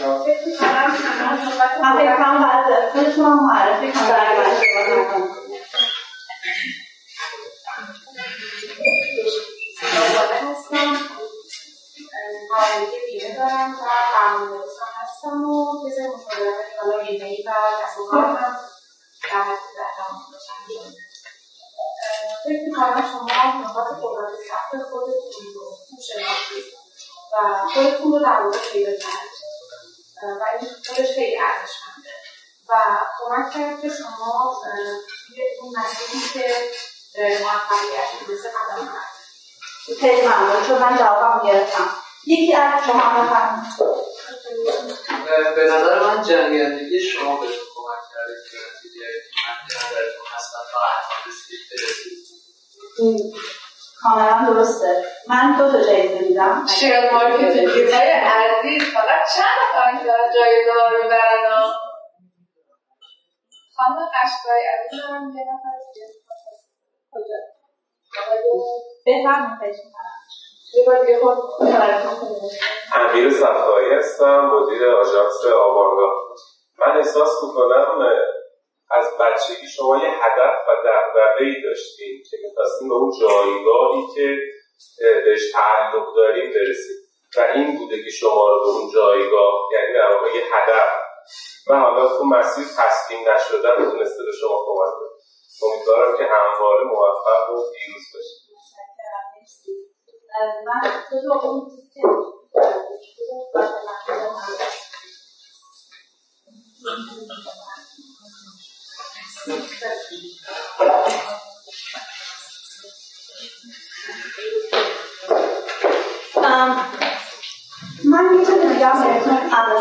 من فکر کنم باید خودتون معرفی کنم هستم پرونده بیمه دارم و فرمان نویسان هستم و بزر مشاورت حالا بیمه و کسب کار هم در حد فکر می‌کنم شما نقاط قدرت سخت خودتون رو شناختید و خودتون رو در واقع پیدا کردید و این خودش خیلی ارزشمنده. و کمک کرد که شما توی اون مسیری که موفقیت مثل قدم خیلی ممنون چون من جوابم گرفتم. یکی از شما بفرمایید. به نظر من جنگندگی شما به کمک کرده که نتیجه من نظرتون هستم تا کاملا درسته. من دو تا جایزه میدم. شیراز مارکتینگ های عزیز فقط چند نفر که دارن جایزه ها رو می‌برن خانم قشقایی عزیز هم یه نفر دیگه. امیر صفایی هستم مدیر آژانس آوانگا. من احساس می‌کنم از بچگی شما یه هدف و دغدغه‌ای داشتیم که می‌خواستیم به اون جایگاهی که بهش تعلق داریم برسیم و این بوده که شما رو به اون جایگاه یعنی در واقع یه هدف. و حالا تو مسیر تسلیم نشدن تونسته به شما کمک کنه. امیدوارم که همواره موفق و پیروز باشید. تو اون من یه چیز دیگه هم بهتون قبل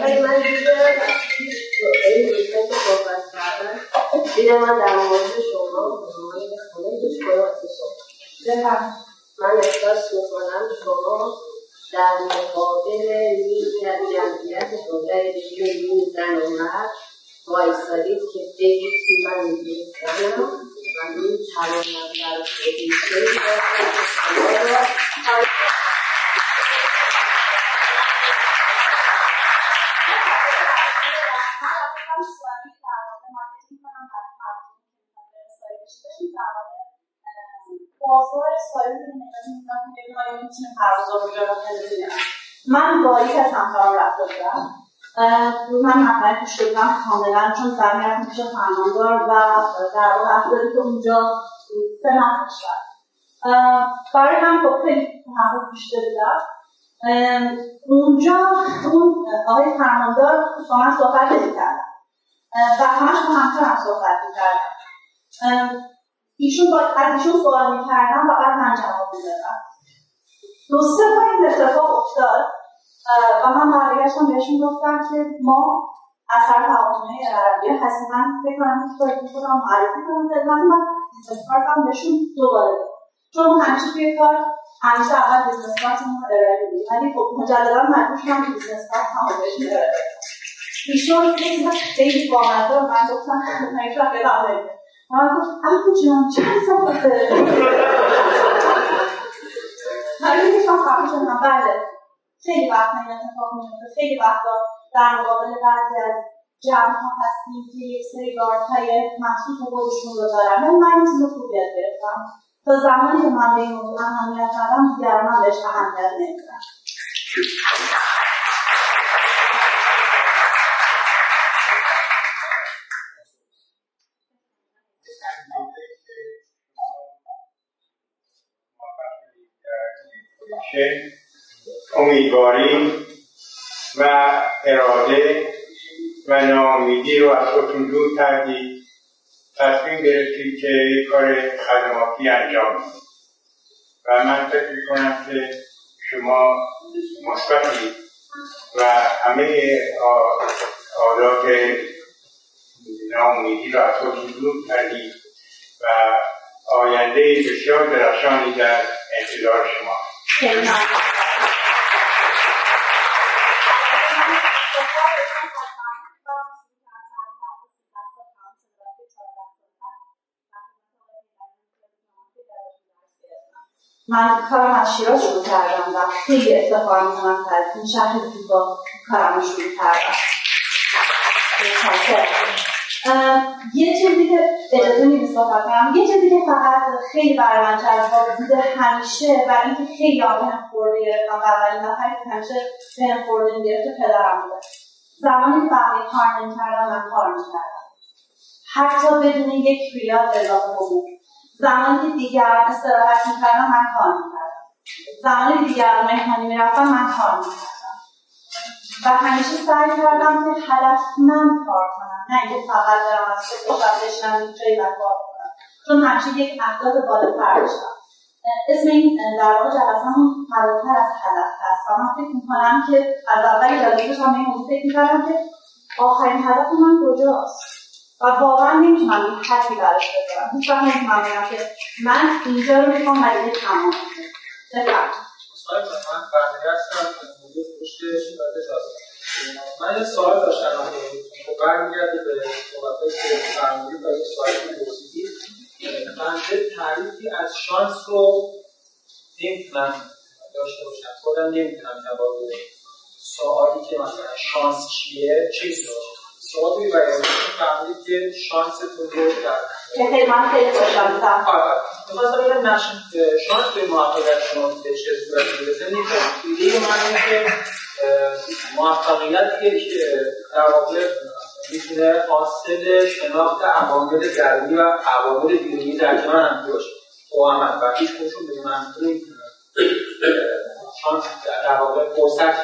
ولی من در مورد شما من کنم احساس می‌کنم شما در مقابل نیمی از جمعیت دولت دیگه زن و مرد وایسادید که بگید که من انگلیسانم و این توانم در خودیشه بازار سایه من با یک از همکاران رفته بودم. من مقنعه پیش بودم کاملا چون برمیرفتم پیش فرماندار و در واقع افرادی که اونجا سه نفر برای هم خب خیلی تحقیق پیشته بودم. اونجا اون آقای فرماندار با من صحبت نمی‌کردن. و همش با همکارم صحبت می‌کردن. ایشون با از ایشون سوال می‌کردم و بعد من جواب می‌دادم. دو سه بار این اتفاق افتاد و من برگشتم بهشون گفتم که ما اثر تعاونی عربی حسنا فکر کنم که خودم معرفی کنم خدمت من بیزنس کارتم بهشون دوباره چون همیشه توی کار همیشه اول بیزنس رو ارائه میدیم ولی خب مجددا مجبور شدم که بیزنس بهشون ارائه ایشون یه خیلی بامزه و من گفتم <laughs> من من گفت اخو جان چند ساعته من فهمی شدم بله. خیلی وقت این اتفاق میفته خیلی وقتا در مقابل بعضی از جمع ها هستیم که یک سری گارد های مخصوص خودشون رو دارن. ولی من این چیز خوب یاد گرفتم. تا زمانی که من به این موضوع اهمیت ندم دیگر من بهش اهمیت نمیدم امیدواری و اراده و ناامیدی رو از خودتون دور کردید. تصمیم گرفتید که کار خدماتی انجام بدید. و من فکر می‌کنم که شما مثبتید و همه آلات ناامیدی رو از خودتون دور کردید و آینده بسیار درخشانی در انتظار شما من کارم از شیراز شروع کردم. و خیلی افتخار می‌کنم که از این شهر زیبا کارم شروع کردم. یه چیزی که اجازه می‌دید صحبت کنم یه چیزی که فقط خیلی برای من جذاب بوده همیشه و اینکه خیلی آبهم خورده گرفتم و اولین نفری که همیشه بهم خورده گرفته پدرم بوده. زمانی که بقیه کار نمی‌کردم من کار می‌کردم. حتی بدون یک ریال اضافه حقوق زمانی که دیگر استراحت می‌کردم من کار می‌کردم. زمانی که دیگر مهمانی می‌رفتم من کار می‌کردم. و همیشه سعی کردم که من کار نه اینکه فقط برم از و بشنم جایی و کار کنم. چون همیشه یک اهداف بالاتر داشتم اسم این در واقع جلسهمون فراتر از هدف هست و من فکر می‌کنم که از اول جلسه شما این موضوع فکر می‌کردم که آخرین هدف من کجاست. و واقعا نمی‌تونم این حدی براش بذارم. هیچ وقت نمی‌تونم بگم که من اینجا رو می‌خوام و دیگه تمام من یه سوال داشتم. خب برمیگرده به صحبتایی که فرمودی و یه سوالی که پرسیدی. من تعریفی از شانس رو نمی‌تونم داشته باشم. خودم نمی‌تونم جواب سوالی که مثلا شانس چیه شما توی بیانتون فهمیدید که شانستون رو در که من خیلی خوشحالم آره می‌خواستم بگم نقش شانس توی موفقیت شما به چه صورتی برسه من اینه که موفقیت یک در واقع می‌تونه حاصل شناخت عوامل درونی و عوامل بیرونی در کنار هم باشه. با عمل و هیچ کدومشون به من شانس در واقع فرصت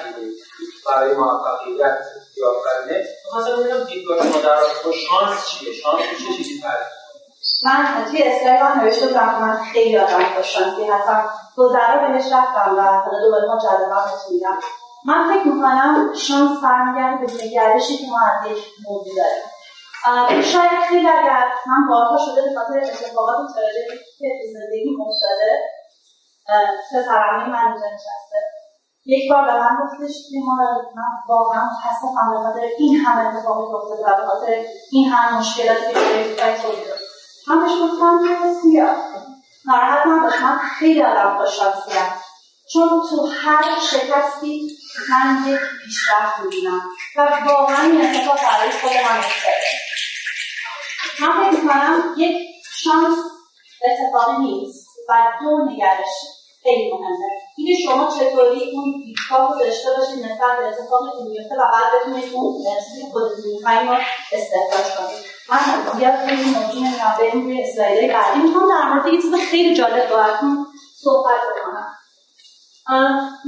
برای موفقیت یا آفرینه می‌خواستم ببینم دیدگاه شما در با شانس چیه؟ شانس چه چیزی تعریف من توی اسلاید هم نوشته بودم که من خیلی آدم خوششانسی هستم. گذرا بهش رفتم و حالا دوباره ما جلبه هم میگم. من فکر می‌کنم شانس برمیگرده به نگرشی که ما از یک موضوع داریم. شاید خیلی اگر من بارها شده به خاطر اتفاقات تراژدی که تو زندگی افتاده پسرمه من اینجا نشسته. یک بار به من گفتش که من واقعا متاسفم به خاطر این همه اتفاقی که افتاده و به خاطر این همه مشکلاتی که تولید من بهش گفتم که سیا ناراحت نباش من خیلی آدم خوششانسیم. چون تو هر شکستی من یک پیشرفت می‌بینم. و واقعا این اتفاق برای خود من افتاده. من فکر می‌کنم یک شانس اتفاقی نیست و دو نگرش خیلی مهمه. اینکه شما چطوری اون دیدگاه رو داشته باشید نسبت به اتفاقی که میفته و بعد بتونید اون چیزی که خودتون می‌خواین رو استخراج کنید. من زیاد خیلی موضوع نمی‌دونم بریم روی اسلایدهای بعدی. می‌خوام در مورد یه چیز خیلی جالب باهاتون صحبت بکنم.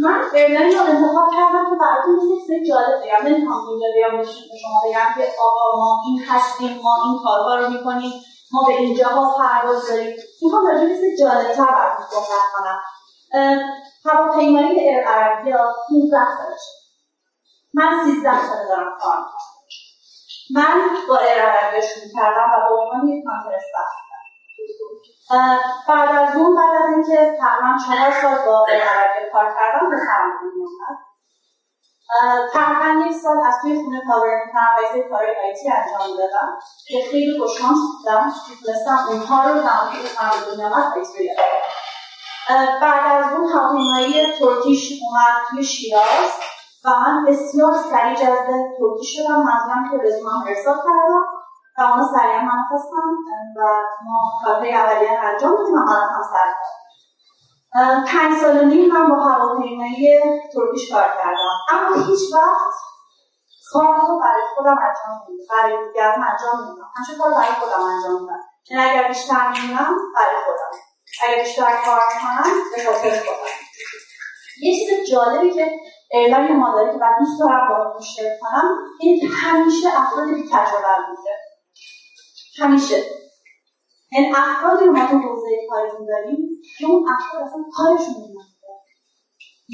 من برلین رو انتخاب کردم که براتون یه چیز جالب بگم. نمی‌خوام اینجا بیام به شما بگم که آقا ما این هستیم ما این کارها رو می‌کنیم ما به اینجاها پرواز داریم. می‌خوام راجع به جالبتر براتون صحبت کنم. هواپیمایی ایر عربیا 15 سالشه من 13 ساله دارم کار من با ایر عربیا شروع کردم و به عنوان یک کانتر بعد از اون بعد از اینکه تقریبا چهار سال با عربیا کار کردم به سرم اومد تقریبا یک سال از توی خونه کار می‌کنم و کارهای آیتی انجام دادم که خیلی خوششانس بودم. تونستم اونها رو زمانی به سرم دنیا آمد بعد از اون هواپیمایی ترکیش اومد توی شیراز و من بسیار سریع جذب ترکی شدم. منظورم که رزومم ارسال کردم. و اون سریع من خواستم و ما کارهای اولیه انجام دادیم و من هم سر پنج سال و نیم من با هواپیمایی ترکیش کار کردم. اما هیچ وقت کار رو برای خودم انجام نمیدم برای دیگران انجام نمیدم همیشه کار برای خودم انجام میدم یعنی اگر بیشتر میمونم برای خودم. اگر بیشتر کار کنم به خاطر خودم. یه چیز جالبی که اعلام ما داره که من دوست دارم با مشکل کنم اینه که همیشه افراد بی تجربه بوده همیشه. این یعنی افرادی رو ما تو حوزه کارمون داریم که اون افراد اصلا کارشون نمیده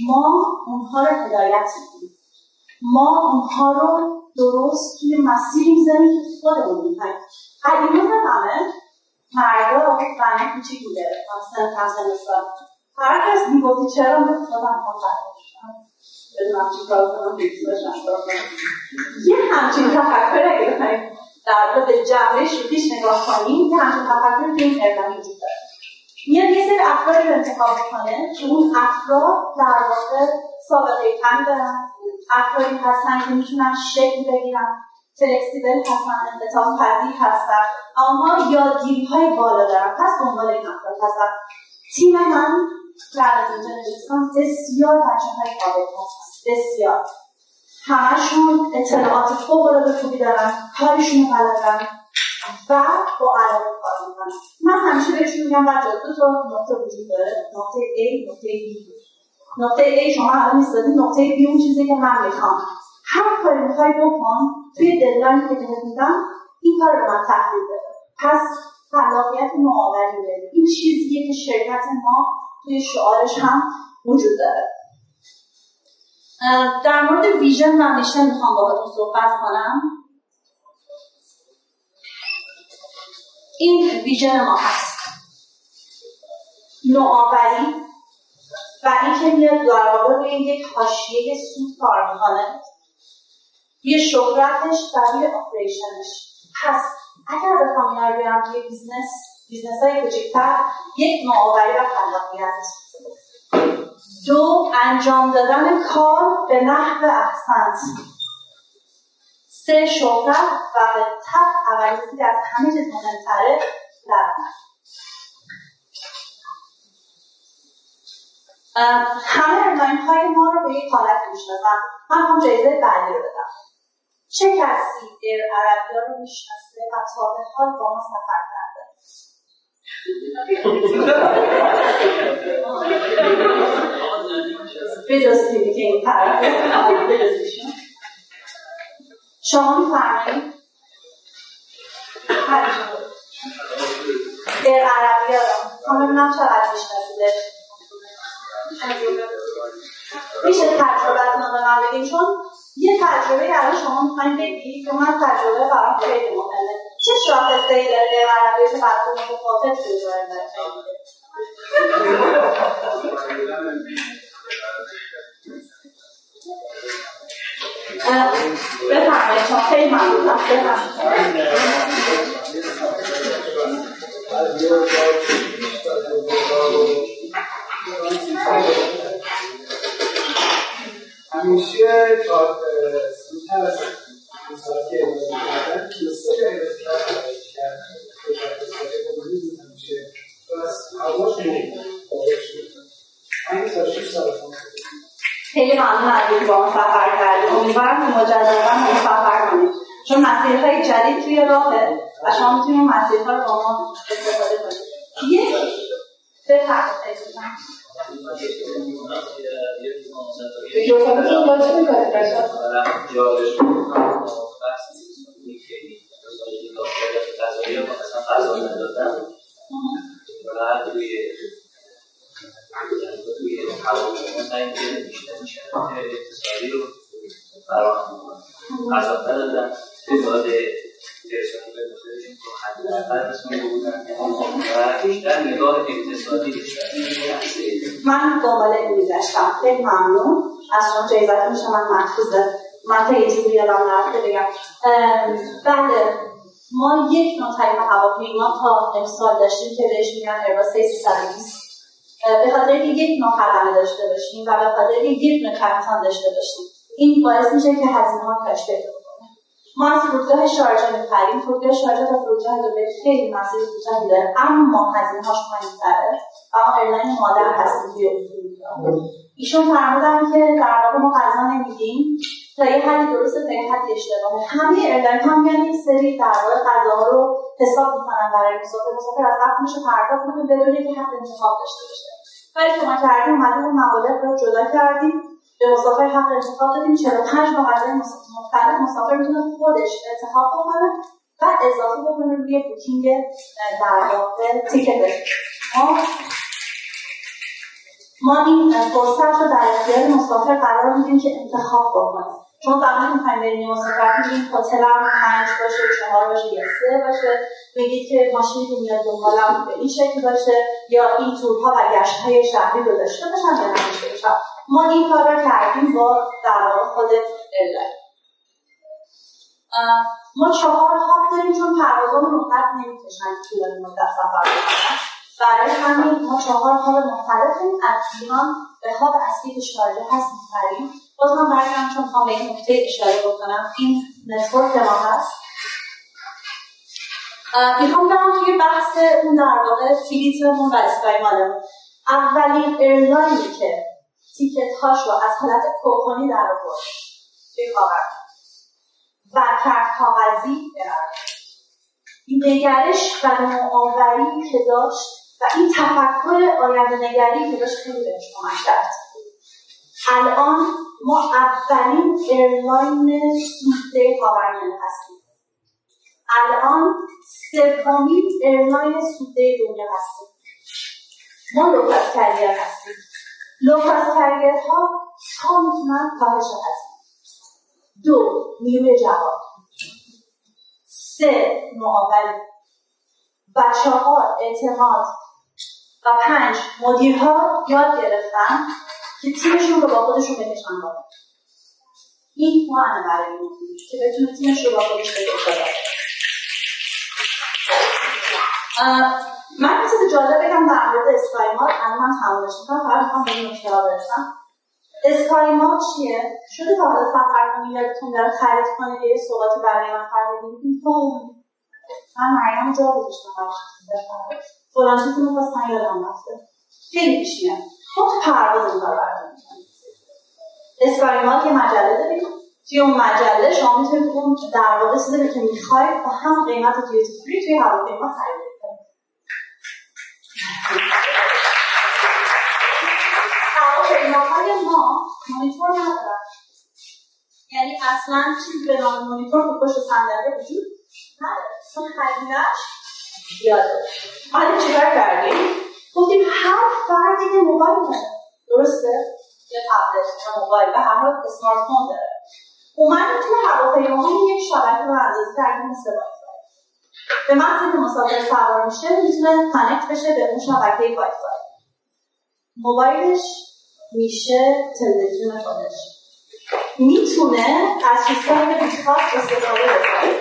ما اونها رو هدایت می‌کنیم. ما اونها رو درست توی مسیری می‌زنیم که خودمون می‌خوایم قدیما همه مردا زنه کوچیک بوده؟ کم سن سال. هر کس می‌گفتی چرا من خودم هم بدونم چی یه همچین تفکر اگه در واقع به جمعه شوخیش نگاه کنیم یه همچین تفکر تو این علم وجود داره. میاد یه سری افرادی رو انتخاب کنه که اون افراد در واقع سابقه تن دارن. افرادی هستن که می‌تونن شکل بگیرن. فلکسیبل هستن انعطاف پذیر هستن. اما یادگیری های بالا دارن. پس دنبال این افراد هستن. تیم من بعد از اینجا نشستم بسیار بچه های قابل هستن بسیار. همشون اطلاعات فوق العاده خوبی دارن کارشون رو بلدن و با علاقه کار می‌کنن. من همیشه بهشون میگم بچه دو تا نقطه وجود داره. نقطه A نقطه B. نقطه A شما الان میستادید نقطه B اون چیزی که من می‌خوام. هر کاری می‌خوای بکن توی ددلاین که بهت میدم این کار رو من تحویل بده. پس خلاقیت نوآوری این چیزیه که شرکت ما توی شعارش هم وجود داره. در مورد ویژن و میشن می‌خوام باهاتون صحبت کنم. این ویژن ما هست. نوآوری و اینکه میاد در واقع روی یک حاشیه سود کار می‌کنه. یه شهرتش و روی operation ش پس اگر بخوام اینا رو بیارم توی business business های کوچکتر یک نوآوری و خلاقیت. دو انجام دادن کار به نحو احسنت. سه شهرت و adaptability از همه چیز مهمتره لعنت همه airline های ما رو به یک حالت می‌شناسن من هم جایزه بعدی رو بدم. چه کسی ایر عربیا رو می‌شناسه و تا به حال با ما سفر کرده بجز که این طرف. شما میفرمایید؟ ایر عربیا رو من ببینم چقدر میشناسیدش میشه تجربتون به من بگیم چون یه تجربه الان شما می‌خواین بگید که من تجربه برام خیلی مهمه. چه شاخصه ای داره غیر عربی که براتون متفاوت بذاره بفرمایید شما خیلی ممنونم بفرمایید. همیشه تا زودتر از مثلا که امروز کردن؟ کیسه غیرت کردن همیشه. بس هواش خیلی ممنون از اینکه با ما سفر کردید. امیدوارم که مجددا ما سفر کنید. چون مسیرهای جدید توی راهه و شما می‌تونید اون مسیرها رو با ما استفاده کنید. یک بفرمایید. میکروفونتون باز می‌کنید و توی توی هواپیما سعی می‌کردیم بیشترین شرایط اقتصادی رو فراهم کنیم غذا دادن تعداد پرسنل به من دنبال میگشتم خیلی ممنون. از شما جایزتون میشه من محفوظه من تا یه چیزی یادم نرفته بگم. بله. ما یک نوع طریق هواپیما تا امسال داشتیم که بهش میگن ایرباس 320 به خاطر یک نوع خدمه داشته باشیم و به خاطر یک نوع captain داشته باشیم. این باعث میشه که هزینه ها کاهش پیدا ما از فرودگاه شارجه می‌پریم فرودگاه شارجه تا فرودگاه دبی خیلی مسیر کوتاهی داره. اما هزینه هاش پایینتره و ما airline مادر هستیم توی ایشون فرمودن که در واقع ما غذا نمیدیم. تا یه حدی درسته تا یه حدی اشتباهه. همه airline ها میگن یک سری در واقع غذاها رو حساب می‌کنن برای مسافر. مسافر از وقتش پرداخت کنه بدون اینکه حق انتخاب داشته باشه. ولی ما کردیم اومدیم اون مبالغ رو جدا کردیم به مسافر حق انتخاب دادیم. 45 نوع غذای مختلف مسافر می‌تونه خودش انتخاب بکنه و اضافه بکنه روی بوکینگ در واقع تیکتش ما این فرصت رو در اختیار مسافر قرار میدیم که انتخاب بکنه. چون زمانی می‌خوایم بریم این هتل هم پنج باشه چهار باشه یا سه باشه میگید که ماشینی که میاد دنبالم به این شکل باشه یا این تورها و گشت های شهری رو داشته باشن یا نداشته باشن. ما این کار رو کردیم با در واقع خود airline ما چهار hub داریم چون پروازان مختلف نمی‌کشن طول مدت سفر بکنن. برای همین ما چهار hub مختلفیم. از ایران به hub اصلی که شارجه هست می‌بریم باز من برگردم چون می‌خوام به این نکته اشاره بکنم این network ما هست. می‌خوام برم توی بحث اون در واقع fleet مون و Skymall مون اولین airline ی که ticket هاش رو از حالت coupon ی در آورد توی کاغذ. و کرد کاغذی این نگرش و نوآوری که داشت و این تفکر آینده نگری که داشت خیلی بهش کمک کرد. الان ما اولین airline سودده خاورمیانه هستیم. الان سومین airline سودده دنیا هستیم. ما low cost carrier هستیم. low cost carrier ها تا می‌تونن کاهش هستیم دو نیروی جوان سه نوآوری و چهار اعتماد. و پنج مدیرها یاد گرفتن. که تیمشون رو با خودشون بکشن بالا این پوانه برای مدیر که بتونه تیمش رو با خودش بکشه من چیز جالب بگم در مورد اسکایمات الان من تمامش می‌کنم فقط می‌خوام به این نکته برسم. اسکایمات چیه؟ شده تا حالا سفر کنی یادتون داره خرید کنید یه سوقاتی برای من خریدیم این من مریم جا گذاشتم برای فلان چیزی می‌خواستن یادم رفته. خیلی پیشینه. تو پرواز این برداریم اسکایمات یه مجله داریم. توی اون مجله شما می‌تونید اون در واقع چیزی که می‌خواید با هم قیمت دیوتی فری توی هواپیما خرید هواپیماهای ما مانیتور ندارن. یعنی اصلا چیزی به نام مانیتور که پشت صندلی وجود نداره. چون هزینهش زیاده. حالا چیکار کردیم؟ گفتیم هر فردی که موبایل داره. درسته؟ یه تبلت یا موبایل. و هر حال smartphone داره. اومدیم توی هواپیماهای یک شبکه رو راه اندازی کردیم وایفای. به محض که مسافر سوار میشه می‌تونه connect بشه به اون شبکه وایفای. موبایلش میشه تلویزیون خودش. می‌تونه از چیزهای بیخواست استفاده بکنه.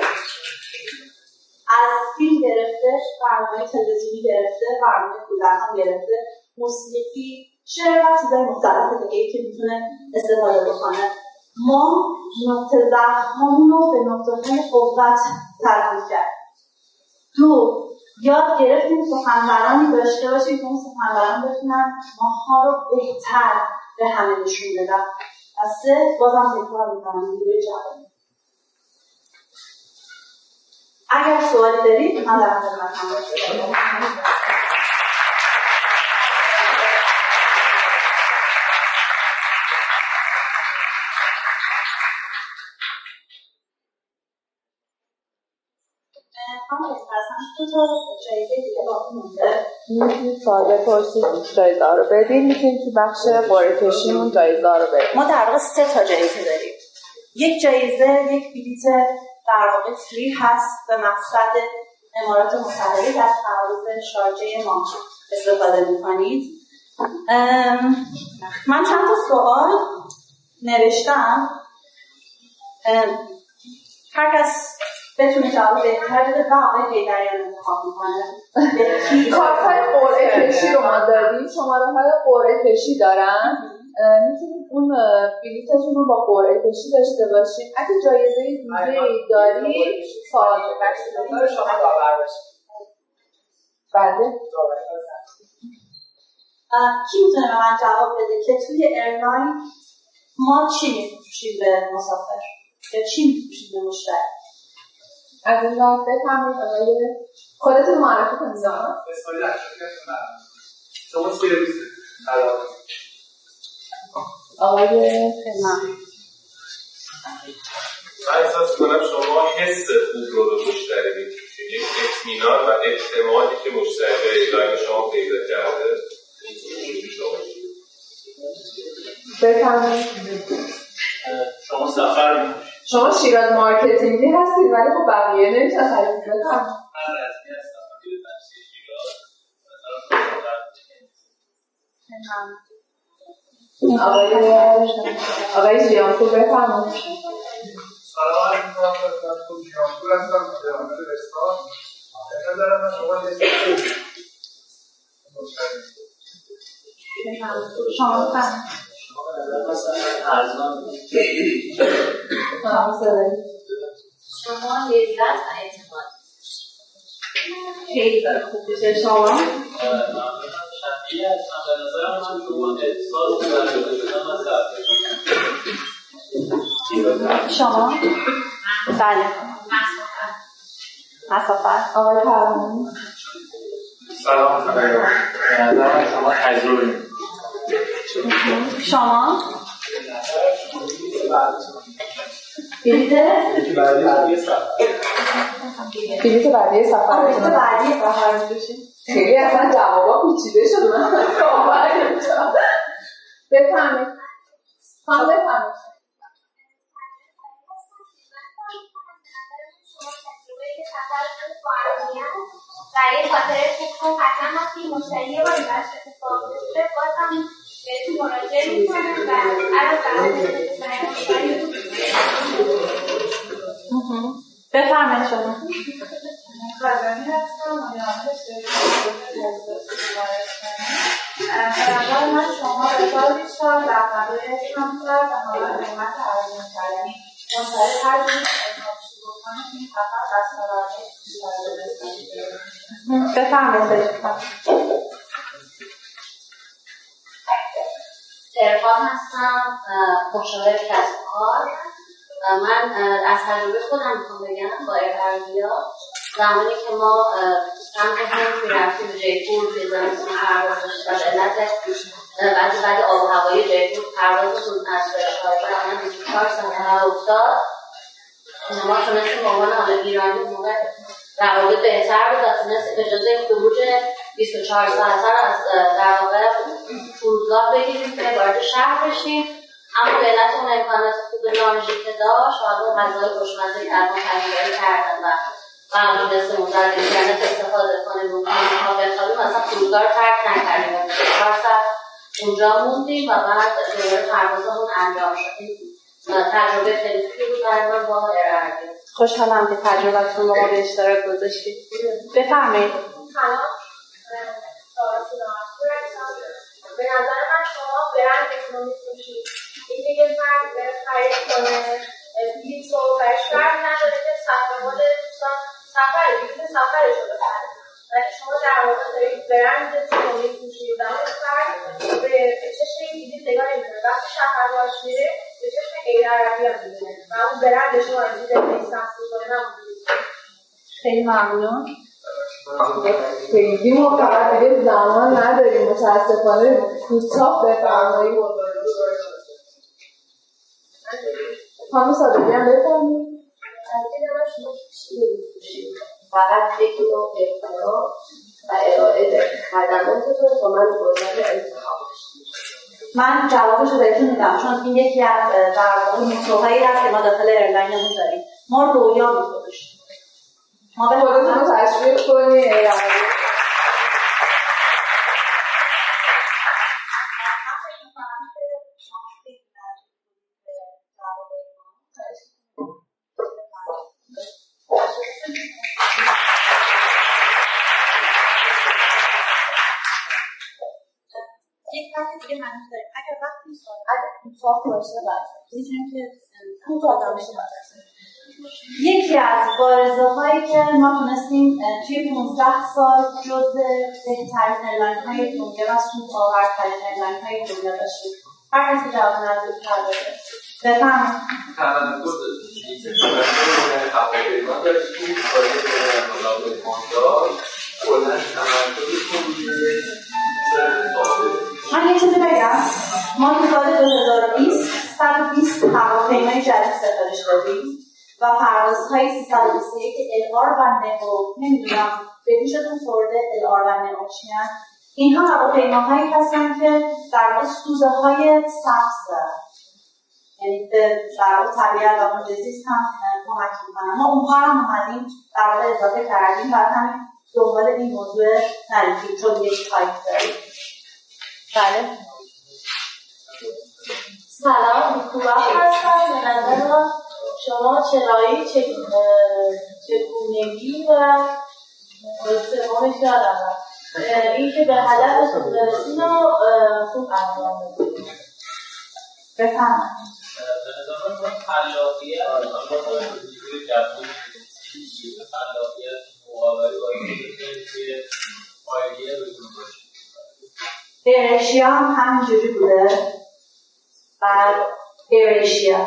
از فیلم گرفته برنامه تلویزیونی گرفته برنامه کودکان گرفته موسیقی شعر و چیزهای مختلف دیگه که می‌تونه استفاده بکنه. ما نقطه ضعفهامون رو به نقطه قوت تبدیل کرد دو یاد گرفتیم سخنورانی داشته باشیم که اون سخنوران بتونن ماها رو بهتر به همه نشون بدن. و سه بازم تکرار می‌کنم نیروی جوانی. اگر سوالی دارید من در خدمتتون می‌تونید سوال بپرسید جایزه رو بدید می‌تونید تو بخش قرعه کشیمون جایزه رو بدید ما در واقع سه تا جایزه داریم. یک جایزه یک بلیت در واقع فری هست به مقصد امارات متحده در پرواز شارجه ما استفاده می‌کنید. من چند تا سوال نوشتم. هر کس بتونه جواب بهتر بده و آقای بیدریان انتخاب می‌کنه. <laughs> کارت های قرعه کشی رو ما داریم. شماره های قرعه کشی دارن؟ می‌تونید اون بلیتتون رو با قرعه کشی داشته باشین. اگه جایزه دیگه ای دارید فعال. شما داور باشید. بله. کی می‌تونه به من جواب بده که توی airline ما چی میفروشیم به مسافر؟ یا چی میفروشیم به مشتری؟ از این راه بفهمید آقای خودتون معرفی کنید. شما سرویس آقای خدمت من احساس کنم شما حس خوب رو به مشتری میفروشید یک اطمینان و اعتمادی که مشتری به airline شما پیدا کرده. بفرمایید. شما سفر شما شیراز مارکتینگی هستید ولی خب بقیه نمی‌تونن خرید بکنم آقای آقای جیانپور بفرمایید سلام علیکم خدمتتون جیانپور هستم درآمد رستان به نظر من شما شما شما لذت و اعتماد خیلی داره خوب بشه شما شما بله. مسافت آقای پروانه سلام علیکم شما تجربه. شما؟ بلیت؟ بلیت بعدی سفر. بلیت بعدی. سفر خیلی اصلا جوابا پیچیده شد. من بفهمید. خانم بفهمید برای خاطر خوب حتما وقتی مشتری یه بار براش اتفاق بیفته بازم بهتون مراجعه می‌کنه و بر بفرمایید شما. خزانی هستم مدیرعامل به من شما به سال 20 سال در مدار همسر و حالا قیمت ارزان کردنی منتظر هر جور حسابشی بکنه این سفر دستاورد بفرمایید ارفان هستم مشاور کسب کار. من از تجربه خودم می‌خوام بگم با اربردیا زمانی که ما سمت هند می‌رفتیم به جیپور به زمستون پرواز داشته و به علت بعضی بعد آب و هوایی جیپور پروازتون از فرشهای 24 ساعت افتاد. ما تونستیم به عنوان حالا ایرانی موقع روابط بهتر بود و تونست اجازه خروج 24 ساعته از در واقع فرودگاه بگیریم که وارد شهر بشیم. اما به علت اون امکانات خوب نانجی که داشت اون غذای خوشمزه که الان تغییرهایی کردن و اون در اینترنت استفاده کنیم مثلا فرودگاه رو ترک نکردیم اونجا موندیم و بعد انجام تجربه خیلی خوبی بود برای من با خوشحالم که تجربتون رو به اشتراک گذاشتید. بفرمایید. به نظر من شما برندتون رو میفروشید اینکه یه فرد خرید کنه بلیط رو برش فرق نداره که سفرمال دوستان سفر سفرش رو بخره ولی شما در واقع دارید برندتون رو میفروشید و اون فرد به چشم این بلیط نگاه نمی‌کنه وقتی سفر باش میره به چشم غیر عربی هم می‌بینه و اون برند شما از دید احساس می‌کنه نه خیلی ممنون. خیلی فقط دیگه زمان نداریم. متاسفانه کوتاه بفرمایید. خانم صادقی هم بفرمایید. فقط فکر و ابتدا و ارائه خدماتتون تا من قدرت انتخاب من جوابش رو بهتون میدم چون این یکی از در واقع موتوهایی هست که ما داخل ایرلاینمون داریم. ما رویا میفروشیم ما به خودتون رو یکی از بارزه هایی که ما تونستیم توی 15 سال جز بهترین airline های دنیا و سودآورترین airline های دنیا داشتیم هر کسی جواب نزدیک تر بده بفرمایید من یه چیزی بگم. ما تو سال 2020 120 هواپیمای جدید سفارش دادیم و پروازهای 321 الار و نهو نمی‌دونم به گوشتون خورده الار و نهو چیان؟ اینها هواپیماهایی هستن که در واقع سوزه های سبز دارن. یعنی به در طبیعت و محیط هم کمک می‌کنن. ما اونها هم اومدیم در واقع اضافه کردیم و همین دنبال این موضوع نریدیم چون یک تایپ داریم. بله. سلام کوبا هستم. به نظر شما چرایی چگونگی و سومش یادم این که به هدفتون برسین رو خوب انجام بدید بفرمایید. خلاقیت خلاقیت مقابله با اینکه فایلیه بدون باشه ایرشیا هم همینجوری بوده. بعد ایرشیا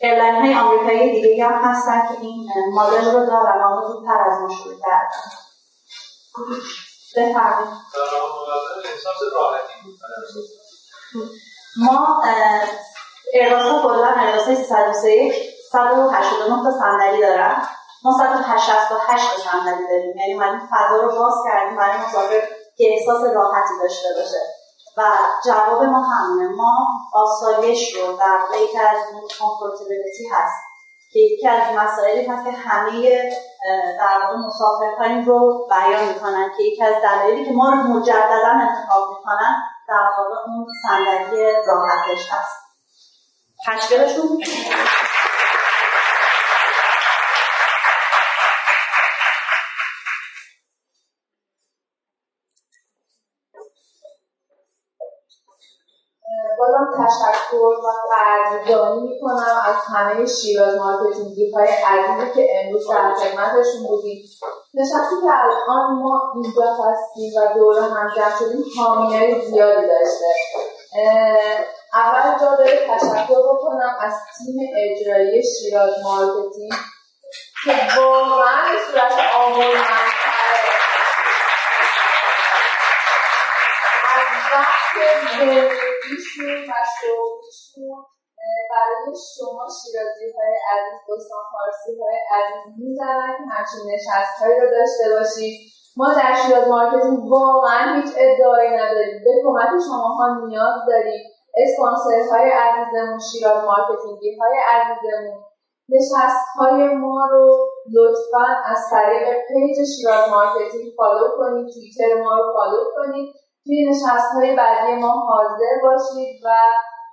ایرلاین های آمریکایی دیگه هم هستن که این مدل رو دارن اما زودتر از ما شروع کردن. بفرمایید. ما ایرلاس ها کلا ایرلاس های 301 189 تا صندلی دارن. ما 168 تا صندلی داریم. یعنی من فضا رو باز کردیم. برای مسافر که احساس راحتی داشته باشه. و جواب ما همونه ما آسایش رو در یکی از کامفورتبلیتی هست که یکی از مسائلی هست که همه در واقع مسافرهایی رو بیان می‌کنن که یکی از دلایلی که ما رو مجددا انتخاب می‌کنن در واقع اون صندلی راحتش هست. تشکیلشون؟ بازم تشکر و قدردانی می‌کنم از همه شیراز مارکتینگی های عزیزی که امروز در خدمتشون بودیم. نشستی که الان ما اینجا هستیم و دور هم جمع شدیم حامیای زیادی داشته. اول جا داره تشکر بکنم از تیم اجرایی شیراز مارکتینگ که واقعا به صورت آموزنده از وقت زندگیشون و شغلیشون برای شما شیرازی های عزیز دوستان فارسی های عزیز می‌زنن که همچین نشست هایی رو داشته باشید ما در شیراز مارکتینگ واقعا هیچ ادعایی نداریم. به کمک شماها نیاز داریم. اسپانسرهای عزیزمون شیراز مارکتینگی های عزیزمون. نشست های ما رو لطفا از طریق page شیراز مارکتینگ follow کنید. توییتر ما رو follow کنید. توی نشست های بعدی ما حاضر باشید و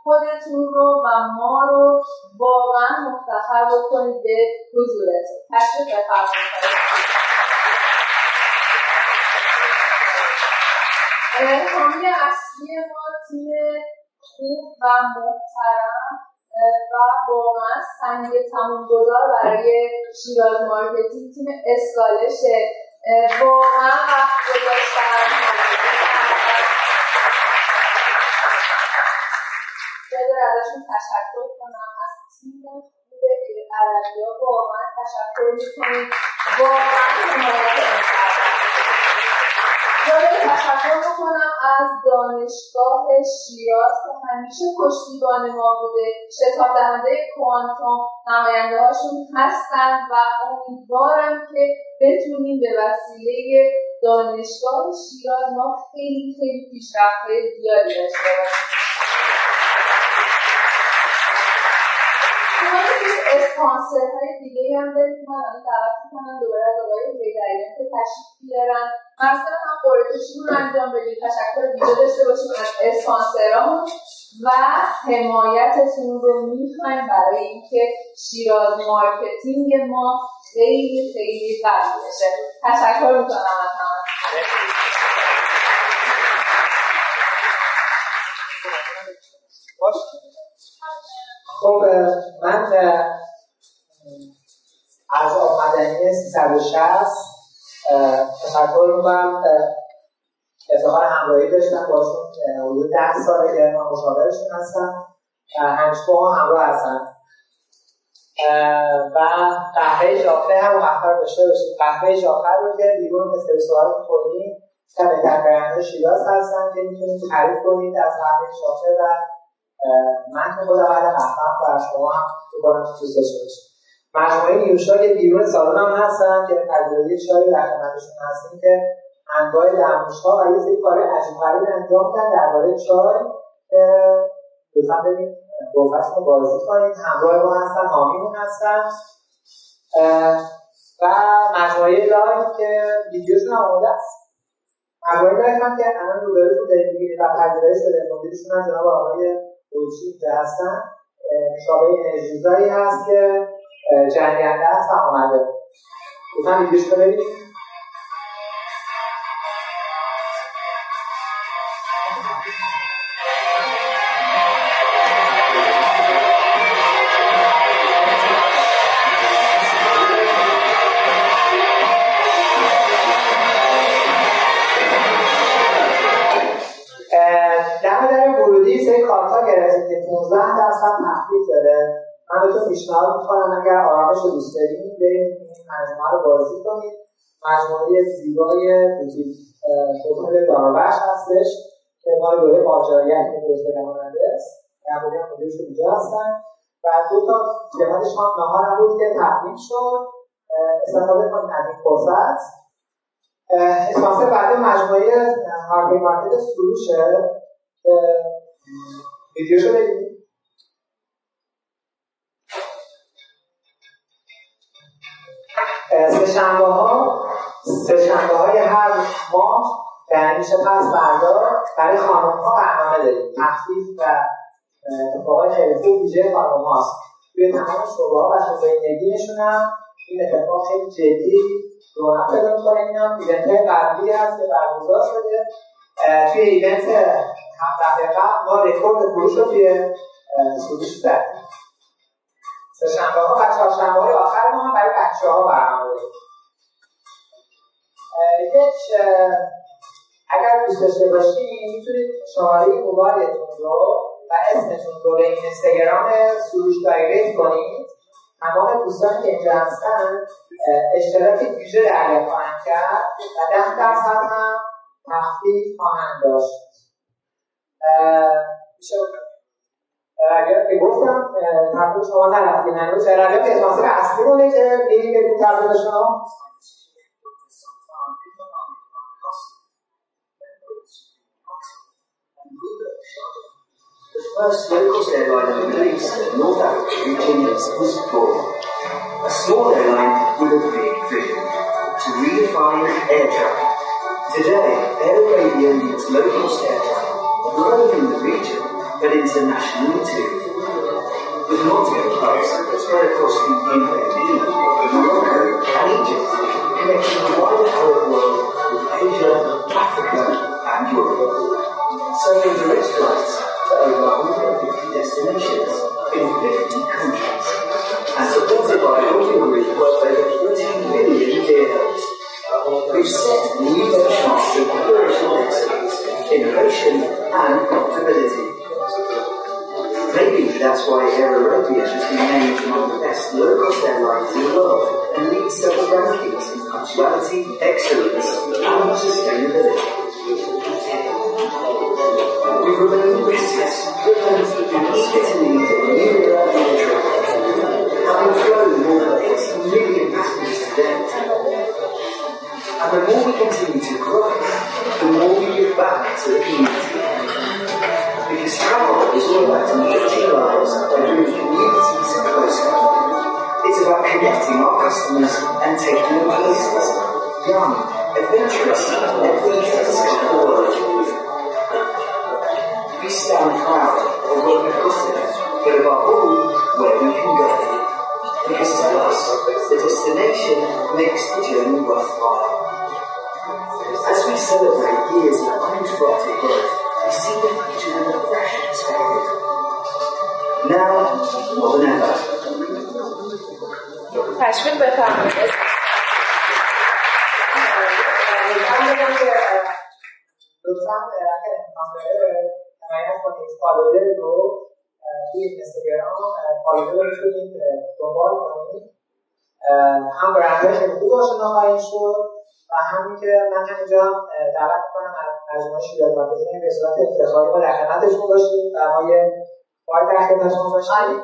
خودتون رو و ما رو واقعا مفتخر بکنید به حضورتون. تشریف بفرمایید. حامی اصلی ما تیم خوب و محترم و واقعا سنگ تموم گذار برای شیراز مارکتینگ تیم اسکالشه واقعا وقت گذاشتن بذار ازشون تشکر کنم. از تیم خوب ها واقعا تشکر می‌کنیم واقعا حمایت جالب تشکر بکنم از دانشگاه شیراز که همیشه پشتیبان ما بوده. شتاب دهنده کوانتوم نماینده هاشون هستن و امیدوارم که بتونیم به وسیله دانشگاه شیراز ما خیلی خیلی پیشرفت‌های زیادی داشته باشیم. اسپانسر های دیگه هم داریم. من الان دعوت می‌کنم دوباره از آقای هیدریان که تشریف بیارن. مثلا هم قرعه‌کشیمون انجام بدید تشکر ویژه داشته باشیم از اسپانسرامون و حمایتتون رو می‌خوایم برای اینکه شیراز مارکتینگ ما خیلی خیلی قوی بشه. تشکر می‌کنم از همه. خب من آمدنی 360 تشکر می‌کنم افتخار همراهی داشتم باشون حدود ده ساله که من مشاورشون هستم همیشه با همراه هستن و قهوه جافه هم قهوه داشته باشید قهوه جافه رو که بیرون اسپرسو رو می‌خورید که بهتر شیراز هستن که می‌تونید تعریف کنید از قهوه جافه و من که خودم بعد قهوه برای شما هم بکنم دوست داشته باشید مجموعه نیوشا که بیرون سالن هم هستن که پذیرایی چای در خدمتشون هستیم که انواع دمنوش‌ها و یه سری کار عجیب غریب انجام میدن. درباره چای که لطفا ببین گفتش رو بازی کنید همراه ما هستن حامیمون هستن. و مجموعه لایف که ویدیوشون آماده است. مجموعه لایف هم که الان روبروتون دارید می‌بینید و پذیرایی شده مدیرشون هم جناب آقای بلچی اینجا هستن. مشابه انرژیزایی هست که جنگنده هست و آمده لطفا ویدیوش رو ببینید رو دوست دارید بریم این مجموعه رو بازی کنید مجموعه زیبای هتل داروبخش هستش که مال دوره ماجرایت که درست بگماننده است. نمونه مدیرش اینجا هستن. و دو تا قیمتش هم نهار هم بود که تقدیم شد. استفاده کنید از این فرصت. اسپانسر بعد مجموعه هارپی مارکت سروشه. که ویدیوشو ببینید. شنبه ها سه شنبه های هر ماه یعنی میشه پس فردا برای خانم ها برنامه داریم. تخفیف و اتفاقای خیلی خوب ویژه خانم هاست. توی تمام شعبه ها و شعبه نشون هم این اتفاق خیلی جدی رونق پیدا می‌کنه. این هم ایونت های قبلی هست که برگزار شده. توی event هفته قبل ما رکورد فروش رو توی سروش زدیم سه شنبه ها و چهارشنبه های آخر ما هم برای بچه ها برنامه داریم. یک اگر دوست داشته باشید می‌تونید شماره موبایلتون رو و اسمتون رو به این اینستاگرام سروش direct کنید. تمام دوستانی که اینجا هستن اشتراک ویژه دریافت خواهند کرد و ده درصد هم تخفیف خواهند داشت. میشه؟ رقیب که گفتم تبدیل شما نرفتین هنوز رقیب اسپانسر اصلی مونه که میری بدین تبدیل شما The first low-cost airline in the Middle East, North Africa region was born. A small airline with a big vision to redefine air travel. Today, Air Arabia leads low-cost air travel, growing in the region but internationally too. With multiple hubs spread across the UAE, Morocco, and Egypt, connecting the wider Arab world with Asia, Africa, and Europe. Serving direct flights to over 150 destinations in 50 countries. And supported by a holding group worth over 14 billion dirhams. We've set new benchmarks of operational excellence, innovation, and profitability. Maybe that's why Air Arabia has been named among the best low-cost airlines in the world and leads several rankings in punctuality, excellence, and sustainability. We remain restless, driven, and eager to lead a new era in travel, having flown more than 80 million passengers to date. And the more we continue to grow, the more we give back to the community. Because travel is all about enriching lives and bringing communities closer. It's about connecting our customers and taking them places. Young, adventurous, and eager to discover the world. We stand proud of where we've gotten, but above all, where we can go. Because to us, the destination makes the journey worthwhile. As we celebrate years of uninterrupted growth, we see the fresh perspective. Now, more than ever. تشویق بفرمایید لطفا اگر امکان داره حمایت کنید follower رو توی اینستاگرام follower می‌تونید دنبال کنید هم برندهای خوب آشنا خواهید شد و همین که من همینجا دعوت می‌کنم از مجموعه شیراز مارکتینگ به صورت افتخاری ما در خدمتشون باشیم و ما یه باید در خدمتشون باشیم.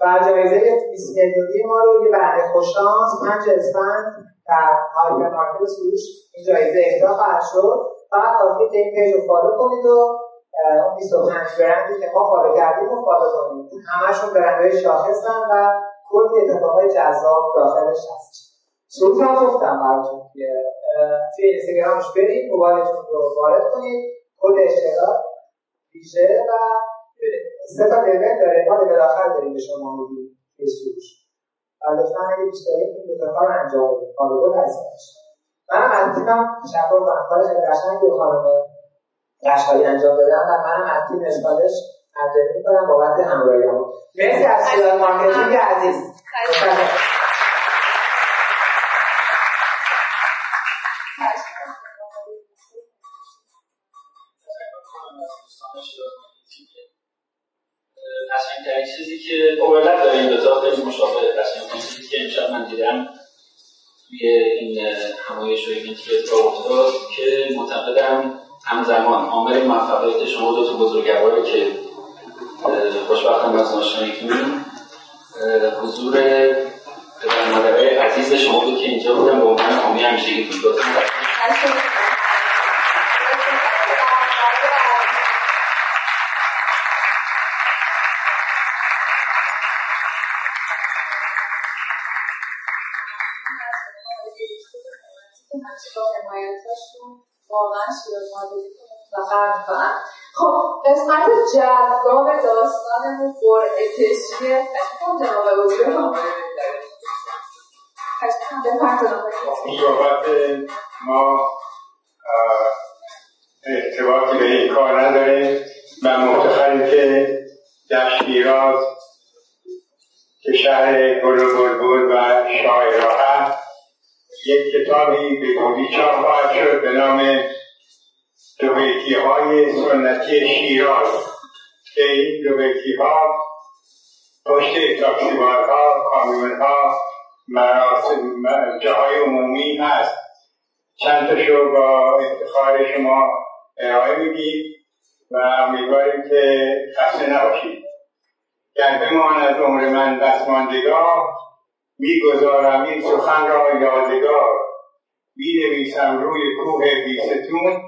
و جایزه 20 میلیونی ما رو یه برنده خوششانس پنج اسفند در هایپر مارکت سروش این جایزه اهدا خواهد شد. فقط کافیه که این page رو follow کنید و اون 25 برندی که ما follow کردیم رو follow کنیم همشون برندهای شاخصن و کلی اتفاقای جذاب داخلش هست. صوت هم گفتم براتون که توی اینستاگرامش برید موبایلتون رو وارد کنید. کد اشتراک ویژه و سه تا لول داره. ما لول آخر داریم به شما میگیم توی سروش و لطفا اگه دوست دارید این دو تا کار انجام بدید. فالو دو منم از تیمم تشکر کنم کار خیلی قشنگی و خانم قشنگی انجام دادم و منم از تیم اشکالش قدردانی می‌کنم بابت همراهیمون مرسی از سیال مارکتینگ عزیز. ایونتی که افتاد که معتقدم همزمان عامل موفقیت شما دو تا بزرگواره که خوشبختم از ناشناکتون حضور پدر مادرهای عزیز شما بود که اینجا بودن به عنوان حامی همیشگی بود واقعا خب قسمت جذاب داستانمون پر اتشیه تشکیل جناب وزیر ما ارتباطی به این کار نداریم و مفتخریم که در شیراز که شهر گل و بلبل و شاعرها یک کتابی به گودی چاپ خواهد شد به نام دوبیتی های سنتی شیراز که این دوبیتی ها پشت تاکسیبارها کامیون ها مراسم جاهای عمومی هست. چند تاشو با افتخار شما ارائه می‌دید و امیدواریم که خسته نباشید. گر بمان از عمر من دستماندگاه می‌گذارم این سخن را یادگار. می نویسم روی کوه بیستون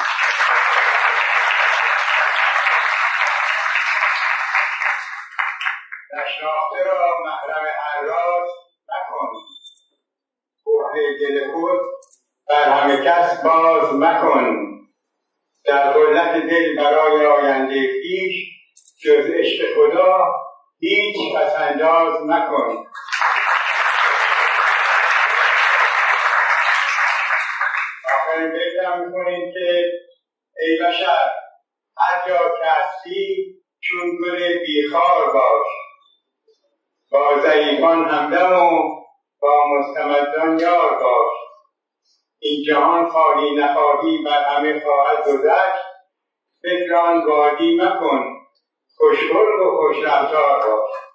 دل خود بر همه کس باز مکن. در قلت دل برای آینده پیش جز عشق خدا هیچ پسنداز مکن. آخرین بیتم می‌کنیم که ای بشر هر جا که هستی چون گل بیخار باش. با ضعیفان همدم و با مستمدان یار باش. این جهان خواهی نخواهی بر همه خواهد گذشت. فکران وادی مکن. خوشخلق و خوش رفتار باش.